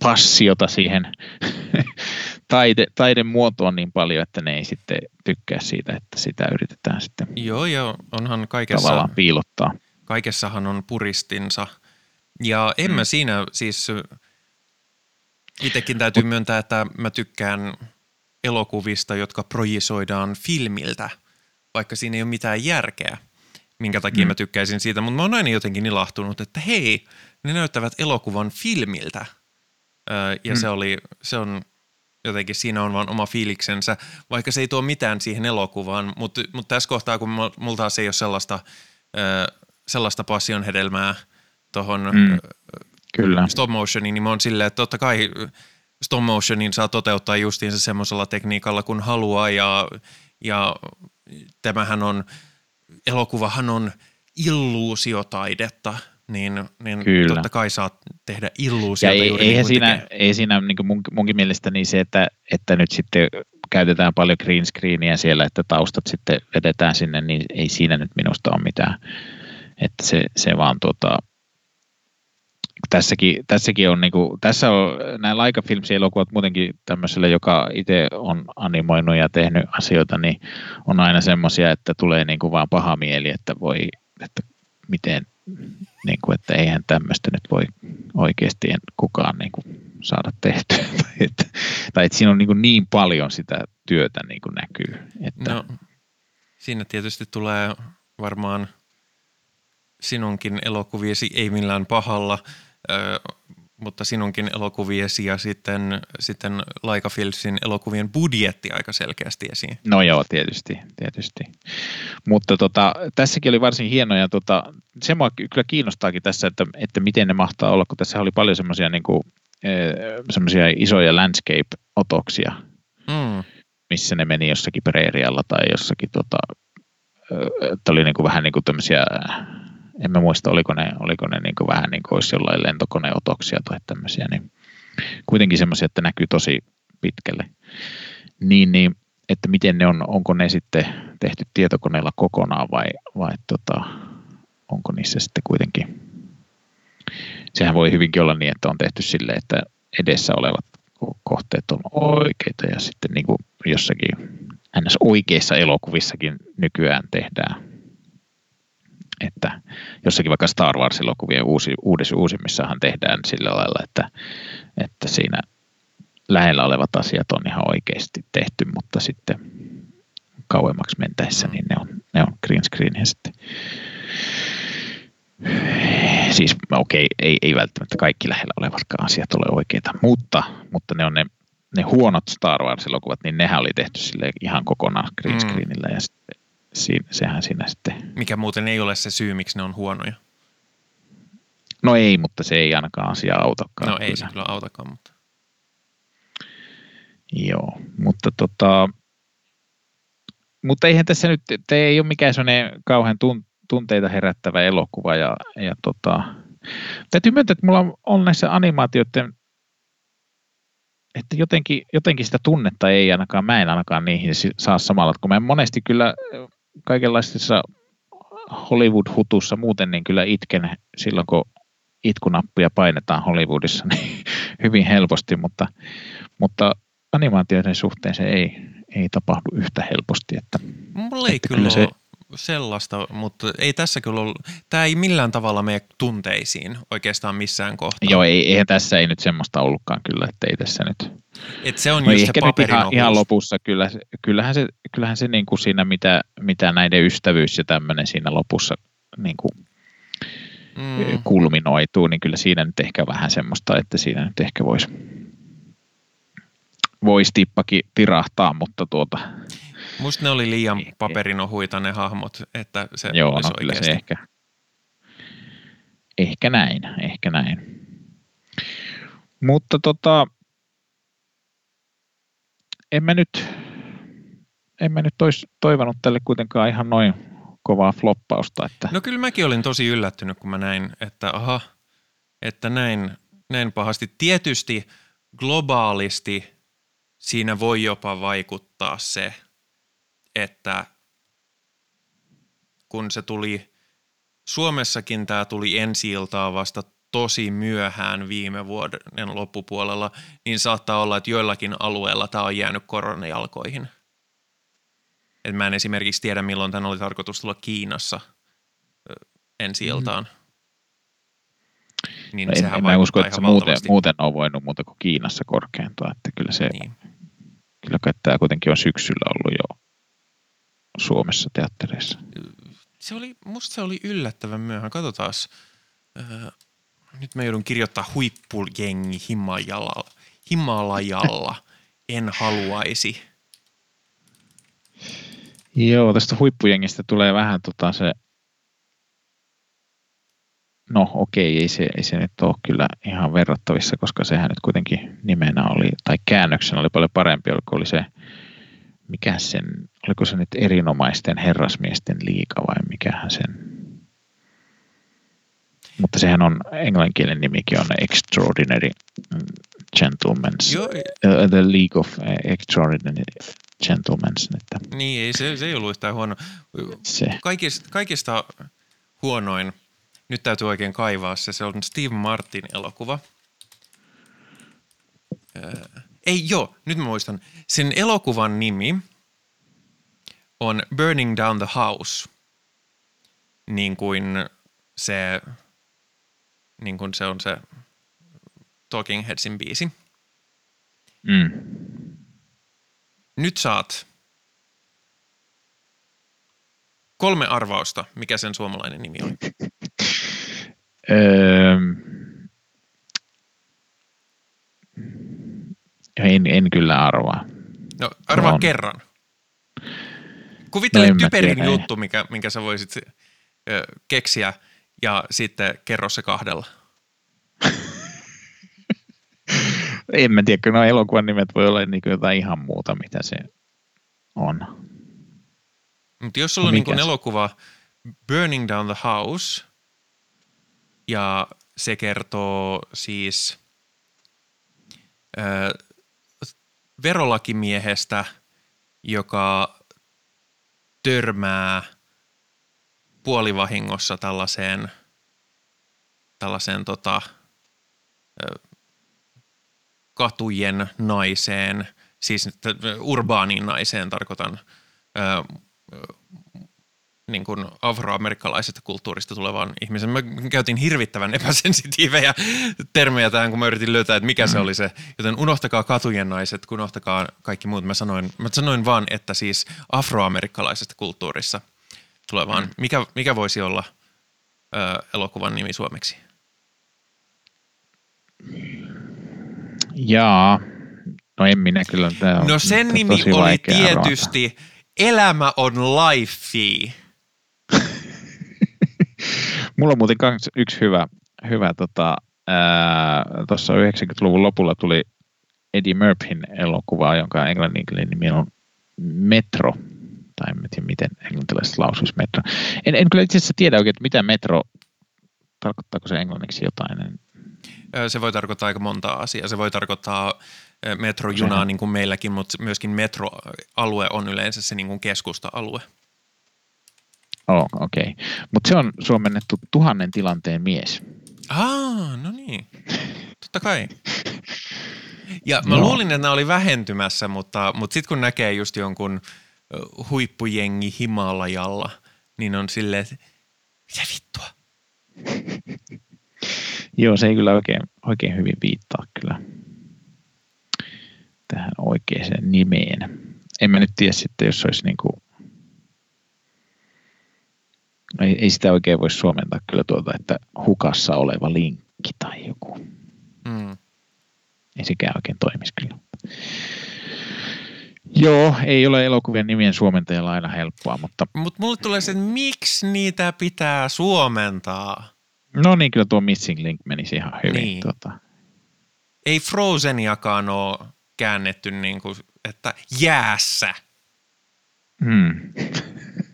passiota siihen taide, taiden muotoon niin paljon, että ne ei sitten tykkää siitä, että sitä yritetään sitten Joo, joo, onhan kaikessa, tavallaan piilottaa. Kaikessahan on puristinsa. Ja en mm. mä siinä siis, itsekin täytyy myöntää, että mä tykkään elokuvista, jotka projisoidaan filmiltä, vaikka siinä ei ole mitään järkeä, minkä takia mm. mä tykkäisin siitä. Mutta mä oon aina jotenkin ilahtunut, että hei, ne näyttävät elokuvan filmiltä. ja mm. se, oli, se on jotenkin siinä on vaan oma fiiliksensä, vaikka se ei tuo mitään siihen elokuvaan, mutta, mutta tässä kohtaa, kun mulla taas ei ole sellaista, sellaista passion hedelmää tuohon mm, kyllä. stop motioniin, niin mä oon silleen, että totta kai stop motionin saa toteuttaa justiinsa semmoisella tekniikalla, kun haluaa ja, ja tämähän on, elokuvahan on illuusiotaidetta – niin, niin Kyllä. totta kai saat tehdä illuusioita ja ei, juuri eihän niin siinä, ei siinä niin mun, munkin mielestä niin se, että, että nyt sitten käytetään paljon green screeniä siellä, että taustat sitten vedetään sinne, niin ei siinä nyt minusta ole mitään. Että se, se vaan tuota, tässäkin, tässäkin on, niin kuin, tässä on nämä Laika Filmsin elokuvat muutenkin tämmöiselle, joka itse on animoinut ja tehnyt asioita, niin on aina semmoisia, että tulee niin kuin vaan paha mieli, että voi, että miten niin kuin, että eihän tämmöistä nyt voi oikeasti kukaan niin kuin saada tehtyä. tai, että, tai että siinä on niin, kuin niin paljon sitä työtä niin kuin näkyy. Että... No, siinä tietysti tulee varmaan sinunkin elokuviesi ei millään pahalla mutta sinunkin elokuviesi ja sitten, sitten Laika Filmsin elokuvien budjetti aika selkeästi esiin. No joo, tietysti, tietysti. Mutta tota, tässäkin oli varsin hienoja, tota, se mua kyllä kiinnostaakin tässä, että, että miten ne mahtaa olla, kun tässä oli paljon semmoisia niin semmoisia isoja landscape-otoksia, mm. missä ne meni jossakin preerialla tai jossakin, tota, että oli niin kuin vähän niin kuin tämmöisiä en mä muista, oliko ne, oliko ne niin vähän niin kuin olisi jollain lentokoneotoksia tai tämmöisiä, niin kuitenkin semmoisia, että näkyy tosi pitkälle. Niin, niin että miten ne on, onko ne sitten tehty tietokoneella kokonaan vai, vai tota, onko niissä sitten kuitenkin, sehän voi hyvinkin olla niin, että on tehty sille, että edessä olevat kohteet on oikeita ja sitten niin kuin jossakin ns. oikeissa elokuvissakin nykyään tehdään että jossakin vaikka Star Wars-elokuvien uusi, uudis, uusimmissahan tehdään sillä lailla, että, että siinä lähellä olevat asiat on ihan oikeasti tehty, mutta sitten kauemmaksi mentäessä, niin ne on, ne on green screen ja sitten siis okei, okay, ei, ei välttämättä kaikki lähellä olevatkaan asiat ole oikeita, mutta, mutta ne on ne, ne huonot Star Wars-elokuvat, niin nehän oli tehty sille ihan kokonaan green mm. screenillä ja sitten siinä, sehän siinä sitten... Mikä muuten ei ole se syy, miksi ne on huonoja. No ei, mutta se ei ainakaan asiaa autakaan. No ei kyllä. se kyllä autakaan, mutta... Joo, mutta tota... Mutta eihän tässä nyt, te ei ole mikään sellainen kauhean tunteita herättävä elokuva ja, ja tota, täytyy myöntää, että mulla on näissä animaatioiden että jotenkin, jotenkin sitä tunnetta ei ainakaan, mä en ainakaan niihin saa samalla, kun mä monesti kyllä kaikenlaisissa Hollywood-hutussa muuten niin kyllä itken silloin, kun itkunappia painetaan Hollywoodissa niin hyvin helposti, mutta, mutta animaatioiden suhteen se ei, ei tapahdu yhtä helposti. Että, Mulla ei että kyllä, kyllä se... sellaista, mutta ei tässä kyllä ollut, tämä ei millään tavalla mene tunteisiin oikeastaan missään kohtaa. Joo, ei, eihän tässä ei nyt semmoista ollutkaan kyllä, että ei tässä nyt. Et se on no just se nyt ihan, ihan, lopussa kyllä, kyllähän se, kyllähän se niin kuin siinä, mitä, mitä näiden ystävyys ja tämmöinen siinä lopussa niin kuin mm. kulminoituu, niin kyllä siinä nyt ehkä vähän semmoista, että siinä nyt ehkä voisi vois tippakin tirahtaa, mutta tuota... Musta ne oli liian paperinohuita ne hahmot, että se Joo, olisi no, kyllä se ehkä, ehkä näin, ehkä näin. Mutta tota, en mä nyt, en mä nyt tois, toivonut tälle kuitenkaan ihan noin kovaa floppausta. Että... No kyllä mäkin olin tosi yllättynyt, kun mä näin, että aha, että näin, näin pahasti. Tietysti globaalisti siinä voi jopa vaikuttaa se, että kun se tuli, Suomessakin tämä tuli ensi vasta tosi myöhään viime vuoden loppupuolella, niin saattaa olla, että joillakin alueilla tämä on jäänyt koronajalkoihin. Et mä en esimerkiksi tiedä, milloin tämän oli tarkoitus tulla Kiinassa ensi mm. iltaan. Niin no en, en mä usko, että se muuten, muuten on voinut muuta kuin Kiinassa korkeintua. Että kyllä se, niin. kyllä tämä kuitenkin on syksyllä ollut jo Suomessa teattereissa. Se oli, musta se oli yllättävän myöhään. Katsotaan. Öö, nyt mä joudun kirjoittaa huippujengi Himalajalla. Himalajalla. En haluaisi. Joo, tästä huippujengistä tulee vähän tota se, no okei, ei se, ei se nyt ole kyllä ihan verrattavissa, koska sehän nyt kuitenkin nimenä oli, tai käännöksenä oli paljon parempi, oliko oli se, mikä sen, oliko se nyt erinomaisten herrasmiesten liika vai mikähän sen, mutta sehän on, englanninkielen nimikin on Extraordinary Gentlemen's, Joo. Uh, The League of Extraordinary Gentlemen's. Että. Niin, ei, se, se ei ollut yhtään huono. Se. Kaikista, kaikista huonoin, nyt täytyy oikein kaivaa se, se on Steve Martin elokuva. Äh, ei joo, nyt mä muistan. Sen elokuvan nimi on Burning Down the House, niin kuin se niin kuin se on se Talking Headsin biisi. Mm. Nyt saat kolme arvausta, mikä sen suomalainen nimi on. en, en kyllä arvaa. No arvaa on. kerran. Kuvittele no, typerin tiedä, juttu, mikä, minkä sä voisit ö, keksiä – ja sitten kerro se kahdella. en mä tiedä, kun nuo elokuvan nimet voi olla niin jotain ihan muuta, mitä se on. Mutta jos sulla on niin elokuva Burning Down the House, ja se kertoo siis ö, verolakimiehestä, joka törmää – puolivahingossa tällaiseen, tällaiseen tota, katujen naiseen, siis urbaaniin naiseen tarkoitan, niin kuin afroamerikkalaisesta kulttuurista tulevan ihmisen. Mä käytin hirvittävän epäsensitiivejä termejä tähän, kun mä yritin löytää, että mikä se mm. oli se. Joten unohtakaa katujen naiset, unohtakaa kaikki muut. Mä sanoin, mä sanoin vaan, että siis afroamerikkalaisesta kulttuurissa – tulevaan. Mm. Mikä, mikä voisi olla ö, elokuvan nimi suomeksi? Jaa, no en minä kyllä. Tämä no sen nimi oli tietysti arvata. Elämä on life. Mulla on muuten yksi hyvä, hyvä tota, tuossa 90-luvun lopulla tuli Eddie Murphyn elokuva, jonka englanninkielinen nimi on Metro tai en tiedä miten englantilaiset lausuisi metro. En, en kyllä itse asiassa tiedä oikein, että mitä metro, tarkoittaako se englanniksi jotain? Se voi tarkoittaa aika monta asiaa. Se voi tarkoittaa metrojunaa niin kuin meilläkin, mutta myöskin metroalue on yleensä se niin kuin keskusta-alue. Oh, okei. Okay. Mutta se on suomennettu tuhannen tilanteen mies. Ah, no niin. Totta kai. Ja mä no. luulin, että nämä oli vähentymässä, mutta, mutta sitten kun näkee just jonkun huippujengi Himalajalla, niin on silleen, että mitä vittua? Joo, se ei kyllä oikein, oikein hyvin viittaa kyllä tähän oikeaan nimeen. En mä nyt tiedä sitten, jos olisi niin kuin, ei, ei sitä oikein voi suomentaa kyllä tuota, että hukassa oleva linkki tai joku. Mm. Ei sekään oikein toimisi kyllä. Joo, ei ole elokuvien nimien suomentajalla aina helppoa, mutta... Mutta mulle tulee se, että miksi niitä pitää suomentaa? No niin, kyllä tuo Missing Link menisi ihan hyvin. Niin. Tota. Ei Frozeniakaan ole käännetty niin kuin, että jäässä. Hmm.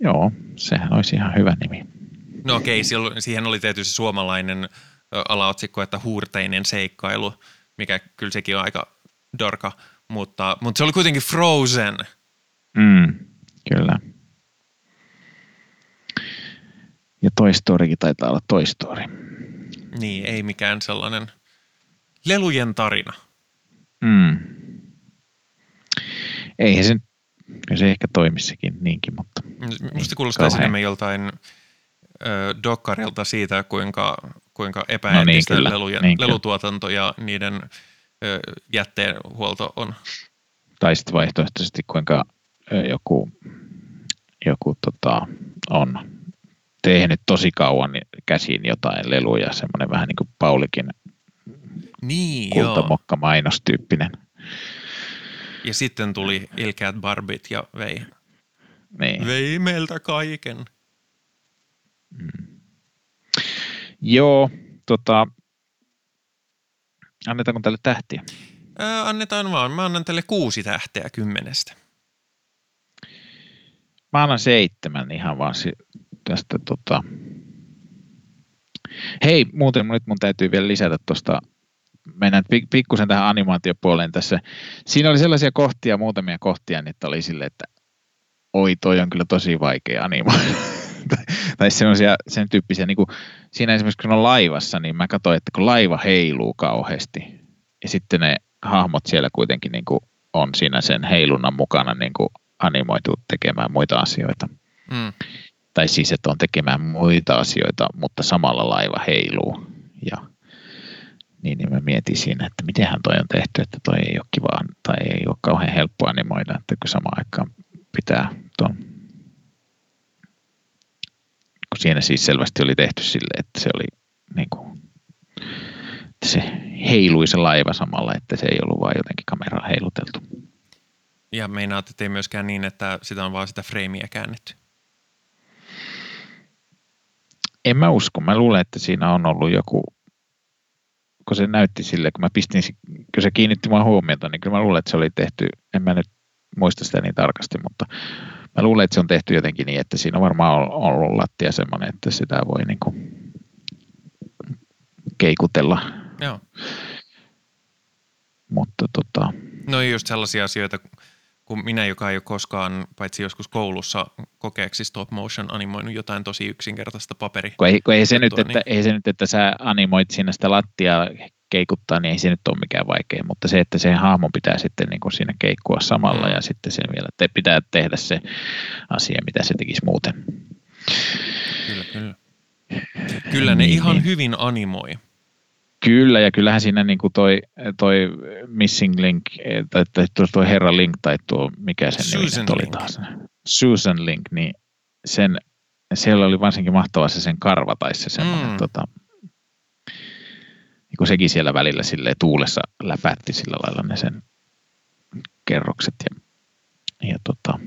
Joo, sehän olisi ihan hyvä nimi. No okei, siihen oli tietysti suomalainen alaotsikko, että huurteinen seikkailu, mikä kyllä sekin on aika dorka, mutta, mutta se oli kuitenkin Frozen. Mm, kyllä. Ja Toy Storykin taitaa olla Toy Story. Niin, ei mikään sellainen lelujen tarina. Mm. Eihän se, se ehkä toimisikin niinkin, mutta... Musta kuulostaa enemmän joltain ö, dokkarilta siitä, kuinka, kuinka epäeettistä no niin, lelujen, niin, lelutuotanto ja niiden ö, jätteenhuolto on. Tai sitten vaihtoehtoisesti, kuinka ö, joku, joku tota, on tehnyt tosi kauan käsiin jotain leluja, semmoinen vähän niin kuin Paulikin niin, kultamokka mainostyyppinen. Ja sitten tuli ilkeät barbit ja vei, niin. vei meiltä kaiken. Mm. Joo, tota, annetaanko tälle tähtiä? Ää, annetaan vaan. Mä annan tälle kuusi tähteä kymmenestä. Mä annan seitsemän ihan vaan tästä tota... Hei, muuten nyt mun täytyy vielä lisätä tuosta mennään pikkusen tähän animaatiopuoleen tässä. Siinä oli sellaisia kohtia, muutamia kohtia, niin että oli silleen, että oi, toi on kyllä tosi vaikea animoida. tai semmoisia, sen tyyppisiä, niin kuin siinä esimerkiksi kun on laivassa, niin mä katsoin, että kun laiva heiluu kauheasti, ja sitten ne hahmot siellä kuitenkin niin kuin on siinä sen heilunnan mukana niin kuin animoitu tekemään muita asioita. Mm. Tai siis, että on tekemään muita asioita, mutta samalla laiva heiluu. Ja niin, niin mä mietin siinä, että mitenhän toi on tehty, että toi ei ole kiva tai ei ole kauhean helppo animoida, että kun samaan aikaan pitää tuon kun siinä siis selvästi oli tehty sille, että se oli niin kuin, että se heilui se laiva samalla, että se ei ollut vain jotenkin kameraa heiluteltu. Ja meinaat, että ei myöskään niin, että sitä on vaan sitä freimiä käännetty? En mä usko. Mä luulen, että siinä on ollut joku kun se näytti sille, kun mä pistin, kun se kiinnitti mua huomiota, niin kyllä mä luulen, että se oli tehty, en mä nyt muista sitä niin tarkasti, mutta mä luulen, että se on tehty jotenkin niin, että siinä on varmaan ollut lattia semmoinen, että sitä voi niin kuin keikutella. Joo. Mutta tota... No just sellaisia asioita, kun minä, joka ei ole koskaan, paitsi joskus koulussa kokeeksi stop motion animoinut jotain tosi yksinkertaista paperi. Kun ei, kun ei, se, nyt, että, niin... ei se nyt, että sä animoit siinä sitä lattia keikuttaa, niin ei se nyt ole mikään vaikea, mutta se, että se hahmo pitää sitten niin kuin siinä keikkua samalla mm. ja sitten sen vielä te, pitää tehdä se asia, mitä se tekisi muuten. Kyllä, kyllä. Kyllä ne niin, ihan niin. hyvin animoi. Kyllä, ja kyllähän siinä niin kuin toi, toi Missing Link, tai, tai toi Herra Link, tai tuo, mikä sen Susan nimi oli taas. Susan Link, niin sen, siellä oli varsinkin mahtavaa se sen karva, tai se semmoinen, mm. tota, niin kuin sekin siellä välillä sille tuulessa läpätti sillä lailla ne sen kerrokset. Ja, ja tota,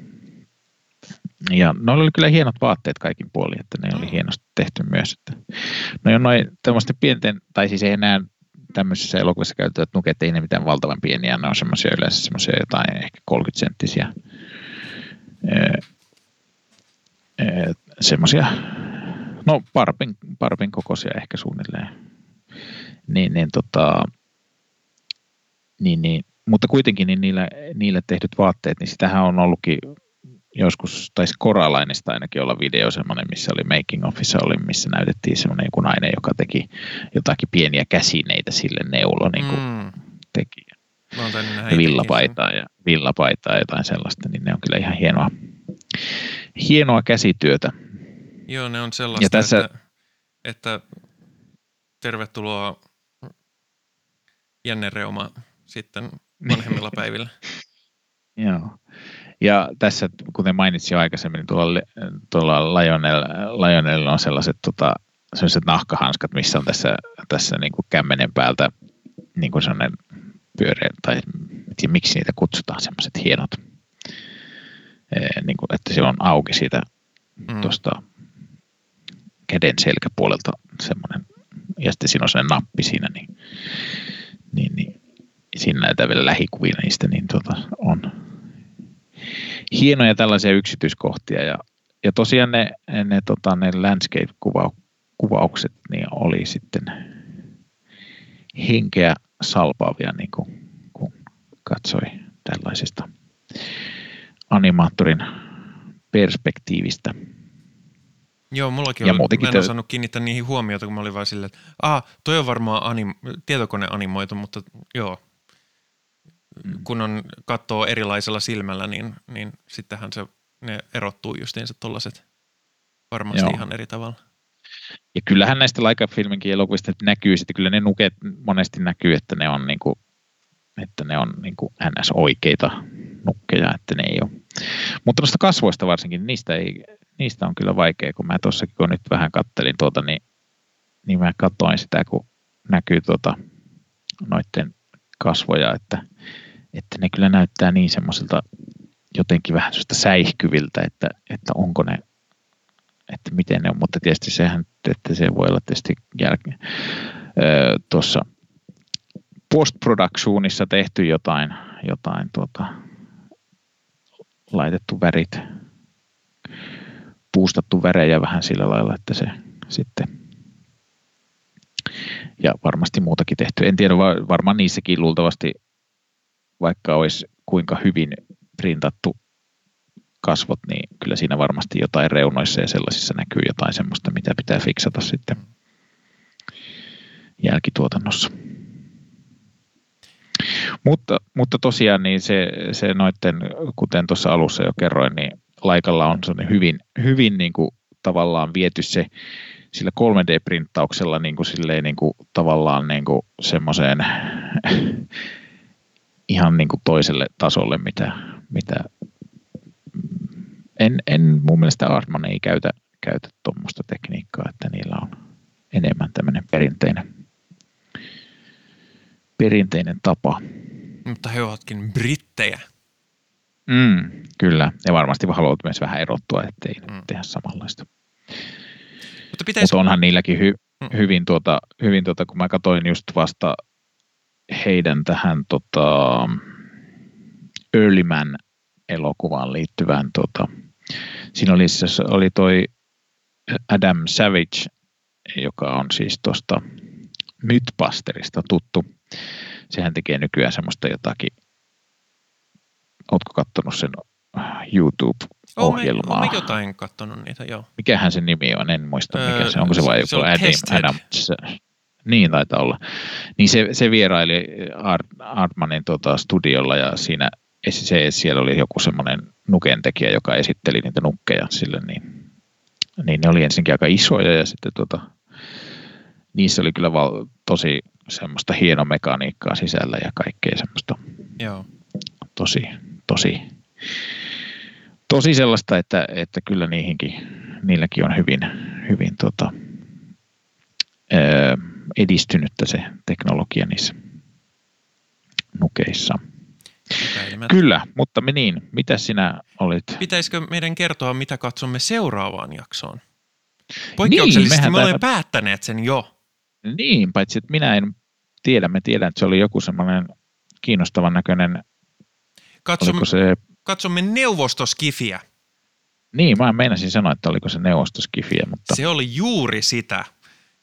ja ne oli kyllä hienot vaatteet kaikin puolin, että ne oli mm. hienosti tehty myös. Että, no jo noin tämmöisten pienten, tai siis ei enää tämmöisessä elokuvassa käytetyt nuket, ei ne mitään valtavan pieniä, ne on semmoisia yleensä semmoisia jotain ehkä 30 senttisiä semmoisia, no parpin, parpin kokoisia ehkä suunnilleen. Niin, niin, tota, niin, niin, mutta kuitenkin niin niillä, niille tehdyt vaatteet, niin sitähän on ollutkin joskus, taisi Koralainista ainakin olla video semmoinen, missä oli making office oli, missä näytettiin semmoinen joku nainen, joka teki jotakin pieniä käsineitä sille neulo, niin kuin mm. teki villapaitaa ja, villapaitaa ja jotain sellaista, niin ne on kyllä ihan hienoa, hienoa käsityötä. Joo, ne on sellaista, ja tässä... että, että tervetuloa Jenne Reuma sitten vanhemmilla päivillä. Joo. Ja tässä, kuten mainitsin jo aikaisemmin, tuolla, tuolla Lionel, Lionelilla on sellaiset, tota, sellaiset nahkahanskat, missä on tässä, tässä niin kuin kämmenen päältä niin kuin sellainen pyöreä, tai tiedä, miksi niitä kutsutaan, semmoiset hienot, ee, niin kuin, että se on auki siitä mm. tuosta käden selkäpuolelta semmoinen, ja sitten siinä on sellainen nappi siinä, niin, niin, niin siinä näytetään vielä lähikuvia niistä, niin tota, on hienoja tällaisia yksityiskohtia, ja, ja tosiaan ne, ne, tota, ne landscape-kuvaukset niin oli sitten henkeä salpaavia, niin kuin, kun katsoi tällaisesta animaattorin perspektiivistä. Joo, mullakin ja oli, mä en osannut kiinnittää niihin huomiota, kun mä olin vaan silleen, että ah, toi on varmaan anim, tietokone animoitu, mutta joo. Kun on katsoo erilaisella silmällä, niin, niin sittenhän se, ne erottuu justiinsa tollaset varmasti joo. ihan eri tavalla. Ja kyllähän näistä Laika-filminkin elokuvista näkyy, sitten kyllä ne nuket monesti näkyy, että ne on, niin kuin, että ne on niin kuin ns. oikeita nukkeja, että ne ei ole. Mutta noista kasvoista varsinkin, niistä, ei, niistä on kyllä vaikea, kun mä tuossakin kun nyt vähän kattelin tuota, niin, niin mä katsoin sitä, kun näkyy tuota, noiden kasvoja, että, että ne kyllä näyttää niin semmoisilta jotenkin vähän sellaista säihkyviltä, että, että onko ne että miten ne on, mutta tietysti sehän, että se voi olla tietysti jälkeen tuossa post-productionissa tehty jotain, jotain tuota, laitettu värit, puustattu värejä vähän sillä lailla, että se sitten ja varmasti muutakin tehty. En tiedä, varmaan niissäkin luultavasti, vaikka olisi kuinka hyvin printattu kasvot, niin kyllä siinä varmasti jotain reunoissa ja sellaisissa näkyy jotain semmoista, mitä pitää fiksata sitten jälkituotannossa. Mutta, mutta tosiaan niin se, se noitten, kuten tuossa alussa jo kerroin, niin Laikalla on hyvin, hyvin niin kuin tavallaan viety se sillä 3D-printtauksella niin kuin silleen niin kuin tavallaan niin kuin semmoiseen ihan niin kuin toiselle tasolle, mitä, mitä en, en mun mielestä Artman ei käytä, käytä tuommoista tekniikkaa, että niillä on enemmän tämmöinen perinteinen, perinteinen tapa. Mutta he ovatkin brittejä. Mm, kyllä, ja varmasti haluavat myös vähän erottua, ettei mm. tehdä samanlaista. Mutta, pitäis... Mutta onhan niilläkin hy, mm. hyvin, tuota, hyvin tuota, kun mä katsoin just vasta heidän tähän tota, Early Man elokuvaan liittyvään tota, Siinä oli, oli toi Adam Savage, joka on siis tuosta Mythbusterista tuttu. Sehän tekee nykyään semmoista jotakin, ootko kattonut sen YouTube-ohjelmaa? Olen jotain kattonut niitä, joo. Mikähän se nimi on, en muista mikä öö, se, onko se vai joku Adam, Adam, niin taitaa olla. Niin se, se vieraili Art, Artmanin tota, studiolla ja siinä se, siellä oli joku semmoinen nukentekijä, joka esitteli niitä nukkeja sille, niin, niin ne oli ensinnäkin aika isoja ja sitten tota, niissä oli kyllä val, tosi semmoista hienomekaniikkaa sisällä ja kaikkea semmoista Joo. tosi, tosi, tosi sellaista, että, että kyllä niihinkin, niilläkin on hyvin, hyvin tota, edistynyttä se teknologia niissä nukeissa. Kyllä, mutta me niin. Mitä sinä olit? Pitäisikö meidän kertoa, mitä katsomme seuraavaan jaksoon? Poikkeuksellisesti niin, me olemme tämän... päättäneet sen jo. Niin, paitsi että minä en tiedä. Me tiedän, että se oli joku semmoinen kiinnostavan näköinen. Katsomme, se... katsomme neuvostoskifiä. Niin, mä meinasin sanoa, että oliko se neuvostoskifiä. Mutta... Se oli juuri sitä.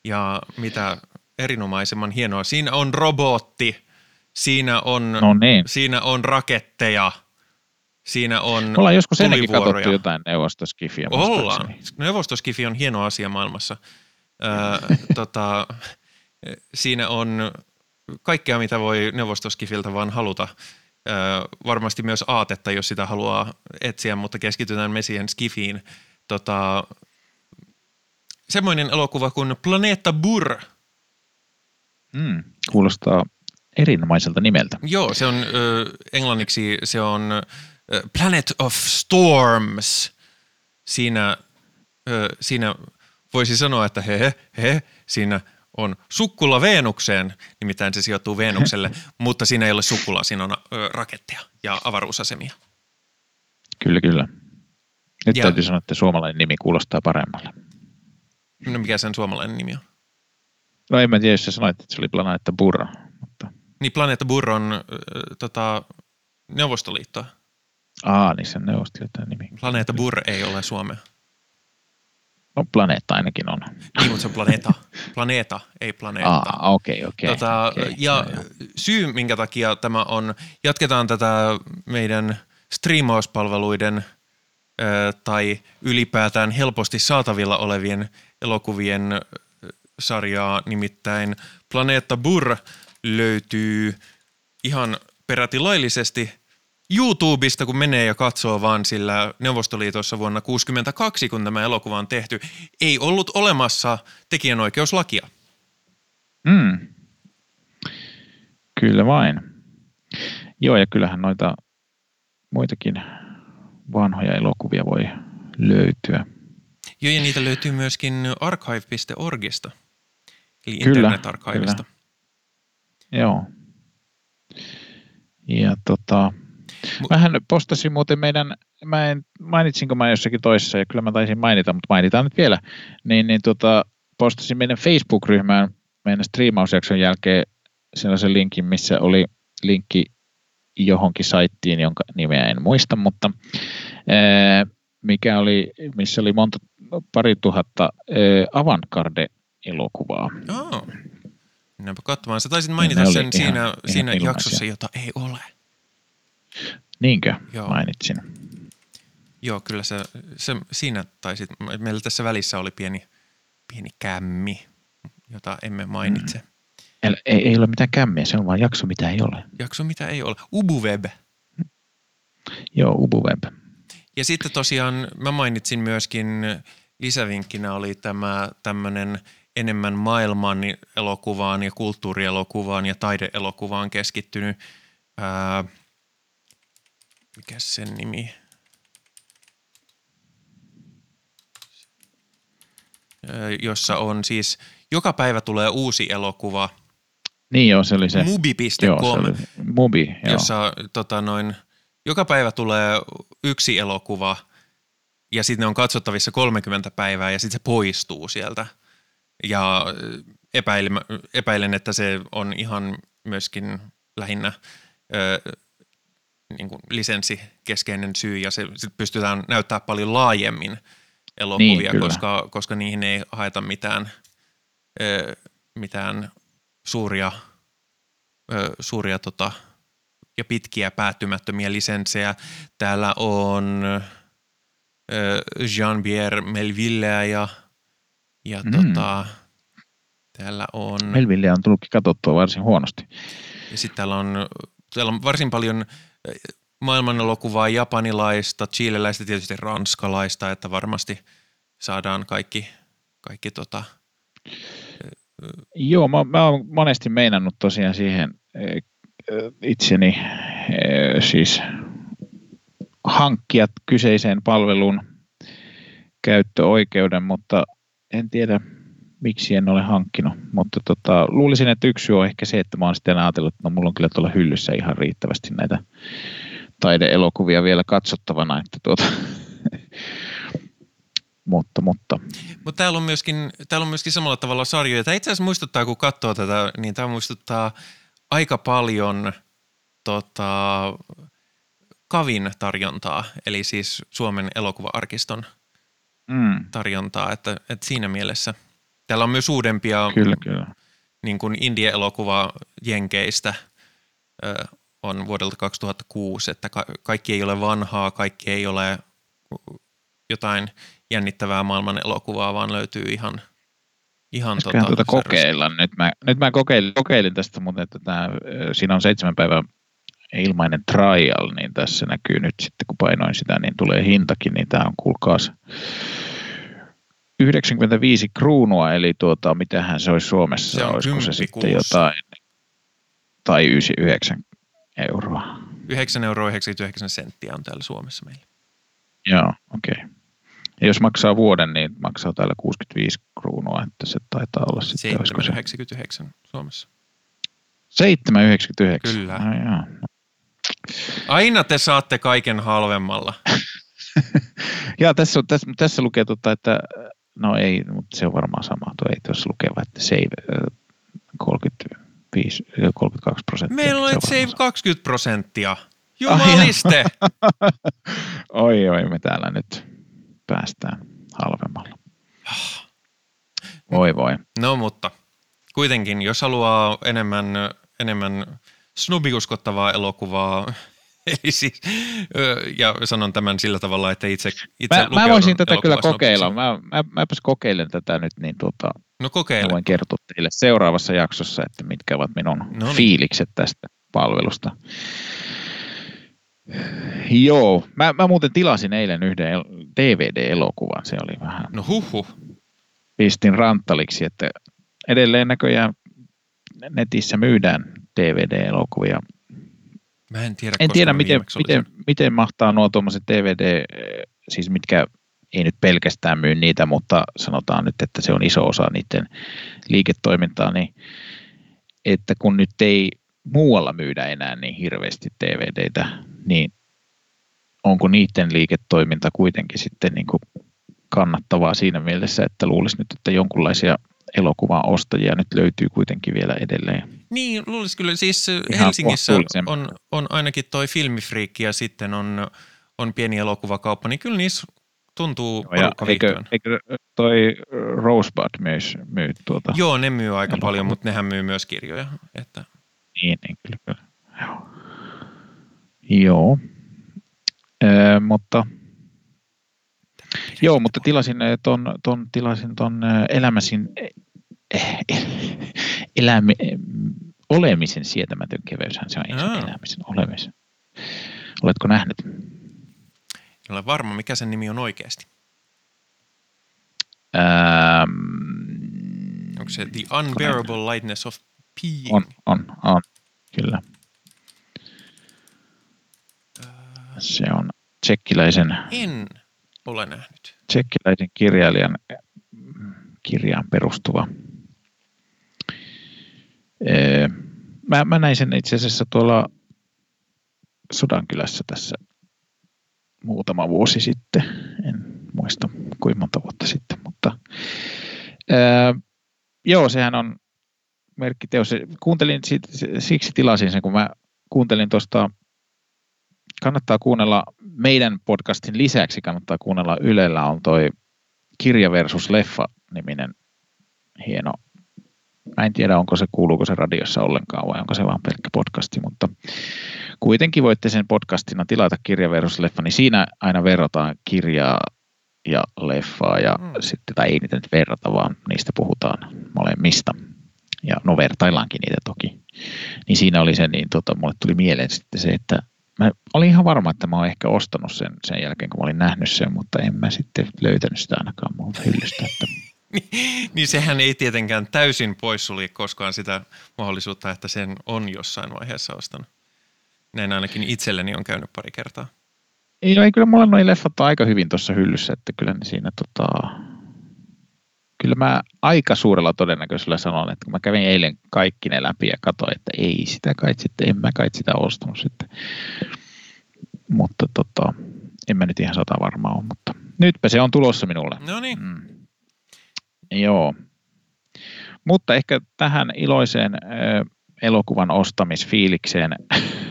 Ja mitä erinomaisemman hienoa. Siinä on robotti, Siinä on, no niin. siinä on raketteja, siinä on Ollaan joskus ennenkin katsottu jotain neuvostoskifiä. Ollaan. Neuvostoskifi on hieno asia maailmassa. Öö, tota, siinä on kaikkea, mitä voi neuvostoskifiltä vaan haluta. varmasti myös aatetta, jos sitä haluaa etsiä, mutta keskitytään me siihen Skifiin. Tota, semmoinen elokuva kuin Planeetta Burr. Mm, kuulostaa erinomaiselta nimeltä. Joo, se on ö, englanniksi se on ö, Planet of Storms. Siinä, ö, siinä voisi sanoa, että he, he, he siinä on sukkula Veenukseen, nimittäin se sijoittuu Veenukselle, mutta siinä ei ole sukkulaa, siinä on ö, raketteja ja avaruusasemia. Kyllä, kyllä. Nyt ja, täytyy sanoa, että suomalainen nimi kuulostaa paremmalle. No mikä sen suomalainen nimi on? No en mä tiedä, jos sä sanoit, että se oli Planeetta Burra. Mutta... Niin Planeetta Burra on äh, tota, Neuvostoliittoa. Aa, niin se on Neuvostoliiton nimi. Planeetta Burr ei ole Suomea. No planeetta ainakin on. Niin, mutta se on planeeta. Planeeta, ei planeetta. Ah, okei, okay, okei. Okay, tota, okay, ja no, syy, minkä takia tämä on, jatketaan tätä meidän striimauspalveluiden tai ylipäätään helposti saatavilla olevien elokuvien sarjaa, nimittäin Planeetta Burr löytyy ihan peräti laillisesti YouTubesta, kun menee ja katsoo vaan sillä Neuvostoliitossa vuonna 1962, kun tämä elokuva on tehty, ei ollut olemassa tekijänoikeuslakia. Mm. Kyllä vain. Joo, ja kyllähän noita muitakin vanhoja elokuvia voi löytyä. Joo, ja niitä löytyy myöskin archive.orgista, eli kyllä, internetarkaivista. Kyllä. Joo. Ja tota, Mähän postasin muuten meidän, mä en, mainitsinko mä jossakin toisessa, ja kyllä mä taisin mainita, mutta mainitaan nyt vielä, niin, niin tota, postasin meidän Facebook-ryhmään meidän striimausjakson jälkeen sellaisen linkin, missä oli linkki johonkin saittiin, jonka nimeä en muista, mutta ää, mikä oli, missä oli monta, pari tuhatta ää, avantgarde-elokuvaa. Oh. Minäpä katsomaan. Sä taisit mainita sen ihan, siinä, ihan siinä jaksossa, jota ei ole. Niinkö Joo. mainitsin? Joo, kyllä se, se siinä taisit, meillä tässä välissä oli pieni, pieni kämmi, jota emme mainitse. Mm. Ei, ei ole mitään kämmiä, se on vain jakso, mitä ei ole. Jakso, mitä ei ole. UbuWeb. Joo, UbuWeb. Ja sitten tosiaan mä mainitsin myöskin lisävinkkinä oli tämä tämmöinen enemmän maailman elokuvaan ja kulttuurielokuvaan ja taideelokuvaan keskittynyt ää, mikä sen nimi? Jossa on siis, joka päivä tulee uusi elokuva. Niin joo, se oli se. Mubi.com. Joo, se oli Mubi, joo. Jossa tota, noin, joka päivä tulee yksi elokuva ja sitten ne on katsottavissa 30 päivää ja sitten se poistuu sieltä. Ja epäilen, epäilen, että se on ihan myöskin lähinnä niin kuin lisenssikeskeinen syy ja se pystytään näyttää paljon laajemmin elokuvia, niin, koska, koska niihin ei haeta mitään, ö, mitään suuria, ö, suuria tota, ja pitkiä päättymättömiä lisenssejä. Täällä on Jean-Pierre Melville ja, ja mm. tota, täällä on... Melville on tullutkin katsottua varsin huonosti. Ja sitten täällä on, täällä on varsin paljon maailmanelokuvaa japanilaista, chileläistä, tietysti ranskalaista, että varmasti saadaan kaikki, kaikki tota, Joo, mä, mä oon monesti meinannut tosiaan siihen itseni siis hankkia kyseiseen palvelun käyttöoikeuden, mutta en tiedä miksi en ole hankkinut. Mutta tota, luulisin, että yksi on ehkä se, että mä oon sitten ajatellut, että no, mulla on kyllä tuolla hyllyssä ihan riittävästi näitä taideelokuvia vielä katsottavana. Että tuota, mutta, mutta. Mutta täällä on, myöskin, täällä on myöskin samalla tavalla sarjoja. Tämä itse asiassa muistuttaa, kun katsoo tätä, niin tämä muistuttaa aika paljon tota, Kavin tarjontaa, eli siis Suomen elokuva-arkiston mm. tarjontaa, että, että siinä mielessä – Täällä on myös uudempia kyllä, kyllä. Niin kuin indie-elokuva Jenkeistä ö, on vuodelta 2006, että ka- kaikki ei ole vanhaa, kaikki ei ole jotain jännittävää maailman elokuvaa, vaan löytyy ihan ihan tota, tuota kokeilla. Nyt mä, nyt mä kokeilin, kokeilin tästä, mutta että tämä, siinä on seitsemän päivän ilmainen trial, niin tässä näkyy nyt sitten, kun painoin sitä, niin tulee hintakin, niin tämä on kuulkaas 95 kruunua, eli tuota, mitähän se olisi Suomessa, Se on olisiko se kymppi sitten kuussa. jotain, tai 99 euroa. 9 euroa 99 senttiä on täällä Suomessa meillä. Joo, okei. Okay. Ja jos maksaa vuoden, niin maksaa täällä 65 kruunua, että se taitaa olla sitten, olisiko se 7,99 Suomessa. 7,99? Kyllä. No, joo. Aina te saatte kaiken halvemmalla. Ja tässä, on, tässä, tässä lukee, tota, että no ei, mutta se on varmaan sama. Tuo ei tuossa lukeva, että save äh, 35, äh, 32 prosenttia. Meillä on et save varmaan 20 prosenttia. Jumaliste! Oi, oi, me täällä nyt päästään halvemmalla. Voi voi. No mutta kuitenkin, jos haluaa enemmän, enemmän snubiuskottavaa elokuvaa, eli siis, ja sanon tämän sillä tavalla, että itse, itse Mä, mä voisin tätä kyllä kokeilla. Mä, mä, mäpäs kokeilen tätä nyt, niin tuota, No kokeile. voin kertoa teille seuraavassa jaksossa, että mitkä ovat minun No niin. fiilikset tästä palvelusta. Joo, mä, mä muuten tilasin eilen yhden el- DVD-elokuvan, se oli vähän, No huhhuh. pistin ranttaliksi, että edelleen näköjään netissä myydään DVD-elokuvia. Mä en tiedä, En tiedä, miten, miten, miten mahtaa nuo tuommoiset DVD, eh, siis mitkä ei nyt pelkästään myy niitä, mutta sanotaan nyt, että se on iso osa niiden liiketoimintaa, niin että kun nyt ei muualla myydä enää niin hirveästi DVDtä, niin onko niiden liiketoiminta kuitenkin sitten niin kuin kannattavaa siinä mielessä, että luulisi nyt, että jonkunlaisia elokuvan ostajia nyt löytyy kuitenkin vielä edelleen. Niin, luulisin kyllä. Siis Ihan Helsingissä on, on ainakin toi filmifriikki ja sitten on, on pieni elokuvakauppa, niin kyllä niissä tuntuu Ja porukka eikö, eikö toi Rosebud myös myy tuota? Joo, ne myy aika Elokuva. paljon, mutta nehän myy myös kirjoja. Että Niin, niin kyllä, kyllä. Joo. Joo. Ö, mutta Joo, mutta tilasin eh, ton, ton, tilasin ton eh, elämäsin, elämi, eh, olemisen sietämätön keveyshän se on, ole Aa. elämisen olemisen. Oletko nähnyt? en ole varma, mikä sen nimi on oikeasti. Ähm, Onko se The Unbearable Lightness of Peeing? on, on, on, kyllä. Se on tsekkiläisen, En ole nähnyt. tsekkiläisen kirjailijan kirjaan perustuva. Mä, mä näin sen itse asiassa tuolla Sodankylässä tässä muutama vuosi sitten. En muista kuinka monta vuotta sitten, mutta ää, joo, sehän on merkkiteos. Kuuntelin, siksi tilasin sen, kun mä kuuntelin tuosta, kannattaa kuunnella meidän podcastin lisäksi, kannattaa kuunnella Ylellä on toi Kirja versus Leffa-niminen hieno Mä en tiedä, onko se, kuuluuko se radiossa ollenkaan vai onko se vaan pelkkä podcasti, mutta kuitenkin voitte sen podcastina tilata kirja versus leffa, niin siinä aina verrataan kirjaa ja leffaa ja Mm. sitten, tai ei niitä nyt verrata, vaan niistä puhutaan molemmista. Ja no vertaillaankin niitä toki. Niin siinä oli se, niin tota, mulle tuli mieleen sitten se, että mä olin ihan varma, että mä oon ehkä ostanut sen sen jälkeen, kun mä olin nähnyt sen, mutta en mä sitten löytänyt sitä ainakaan mun hyllystä. Että niin sehän ei tietenkään täysin poissulje koskaan sitä mahdollisuutta, että sen on jossain vaiheessa ostanut. Näin ainakin itselleni on käynyt pari kertaa. Ei, no ei kyllä mulla noin leffat on aika hyvin tuossa hyllyssä, että kyllä ne siinä tota, kyllä mä aika suurella todennäköisellä sanon, että kun mä kävin eilen kaikki ne läpi ja katsoin, että ei sitä kai sitten, en mä kai sitä ostanut sitten. Mutta tota, en mä nyt ihan sata varmaa ole, mutta nytpä se on tulossa minulle. No niin, Mm. Joo. Mutta ehkä tähän iloiseen ö, elokuvan ostamisfiilikseen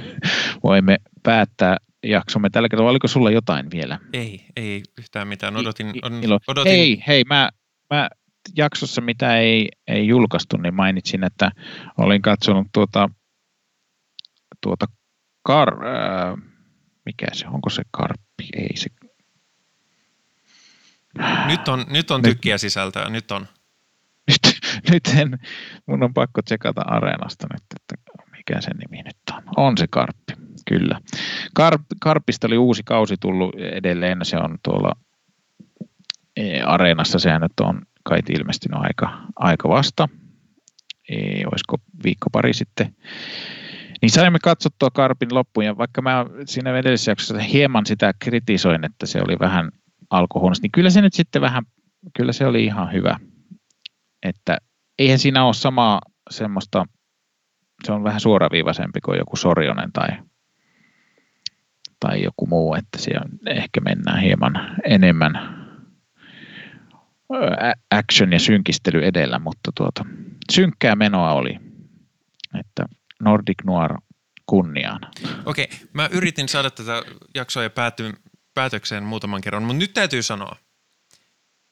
voimme päättää jaksomme tällä kertaa. Oliko sulla jotain vielä? ei, ei yhtään mitään. Odotin, on, odotin Hei, hei, mä, mä jaksossa, mitä ei, ei julkaistu, niin mainitsin, että olin katsonut tuota, tuota kar, äh, mikä se, onko se karppi? Ei se. Nyt on, nyt on Nyt- tykkiä sisältöä, nyt on. Nyt, nyt en, mun on pakko tsekata Areenasta nyt, että mikä sen nimi nyt on. On se karppi. Kyllä. Kar, Karpista oli uusi kausi tullut edelleen. Se on tuolla e, areenassa. Sehän nyt on kai ilmestynyt aika, aika vasta. E, olisiko viikko pari sitten. Niin saimme katsottua Karpin loppuun, ja vaikka mä siinä edellisessä jaksossa hieman sitä kritisoin, että se oli vähän alkohuonosti, niin kyllä se nyt sitten vähän, kyllä se oli ihan hyvä. Että eihän siinä ole samaa semmoista, se on vähän suoraviivaisempi kuin joku Sorjonen tai, tai joku muu, että siellä ehkä mennään hieman enemmän action ja synkistely edellä, mutta tuota, synkkää menoa oli, että Nordic Noir kunniaan. Okei, mä yritin saada tätä jaksoa ja pääty, päätökseen muutaman kerran, mutta nyt täytyy sanoa,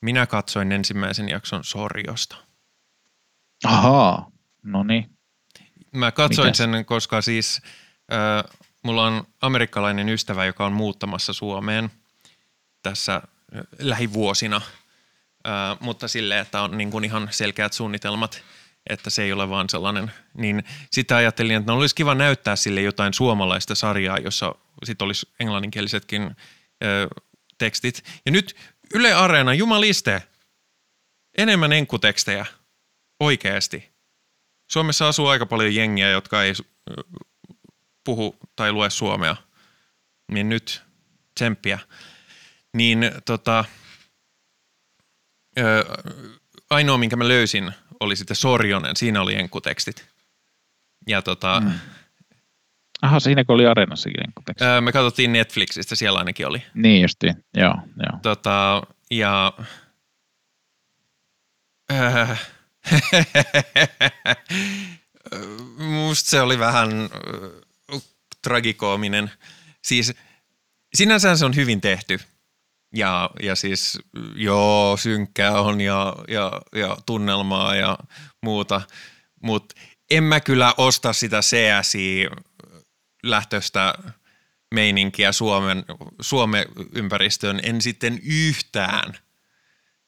minä katsoin ensimmäisen jakson Sorjosta. Ahaa, no niin. Mä katsoin Mitäs? sen, koska siis äh, mulla on amerikkalainen ystävä, joka on muuttamassa Suomeen tässä lähivuosina, äh, mutta silleen, että on niin kuin ihan selkeät suunnitelmat – että se ei ole vaan sellainen, niin sitä ajattelin, että no olisi kiva näyttää sille jotain suomalaista sarjaa, jossa sitten olisi englanninkielisetkin tekstit. Ja nyt Yle Areena, jumaliste, enemmän enkkutekstejä, oikeasti. Suomessa asuu aika paljon jengiä, jotka ei puhu tai lue suomea. Niin nyt tsemppiä. Niin tota, ö, ainoa, minkä mä löysin, oli sitten Sorjonen. Siinä oli enkkutekstit. Ja tota... Mm. Aha, siinä oli Areenassakin. Öö, me katsottiin Netflixistä, siellä ainakin oli. Niin justiin, joo. joo. Tota, ja... Öö, musta se oli vähän äh, tragikoominen. Siis sinänsä se on hyvin tehty – ja, ja siis joo, synkkää on ja, ja, ja tunnelmaa ja muuta, mutta en mä kyllä osta sitä CSI-lähtöistä meininkiä Suomen, Suomen ympäristöön, en sitten yhtään.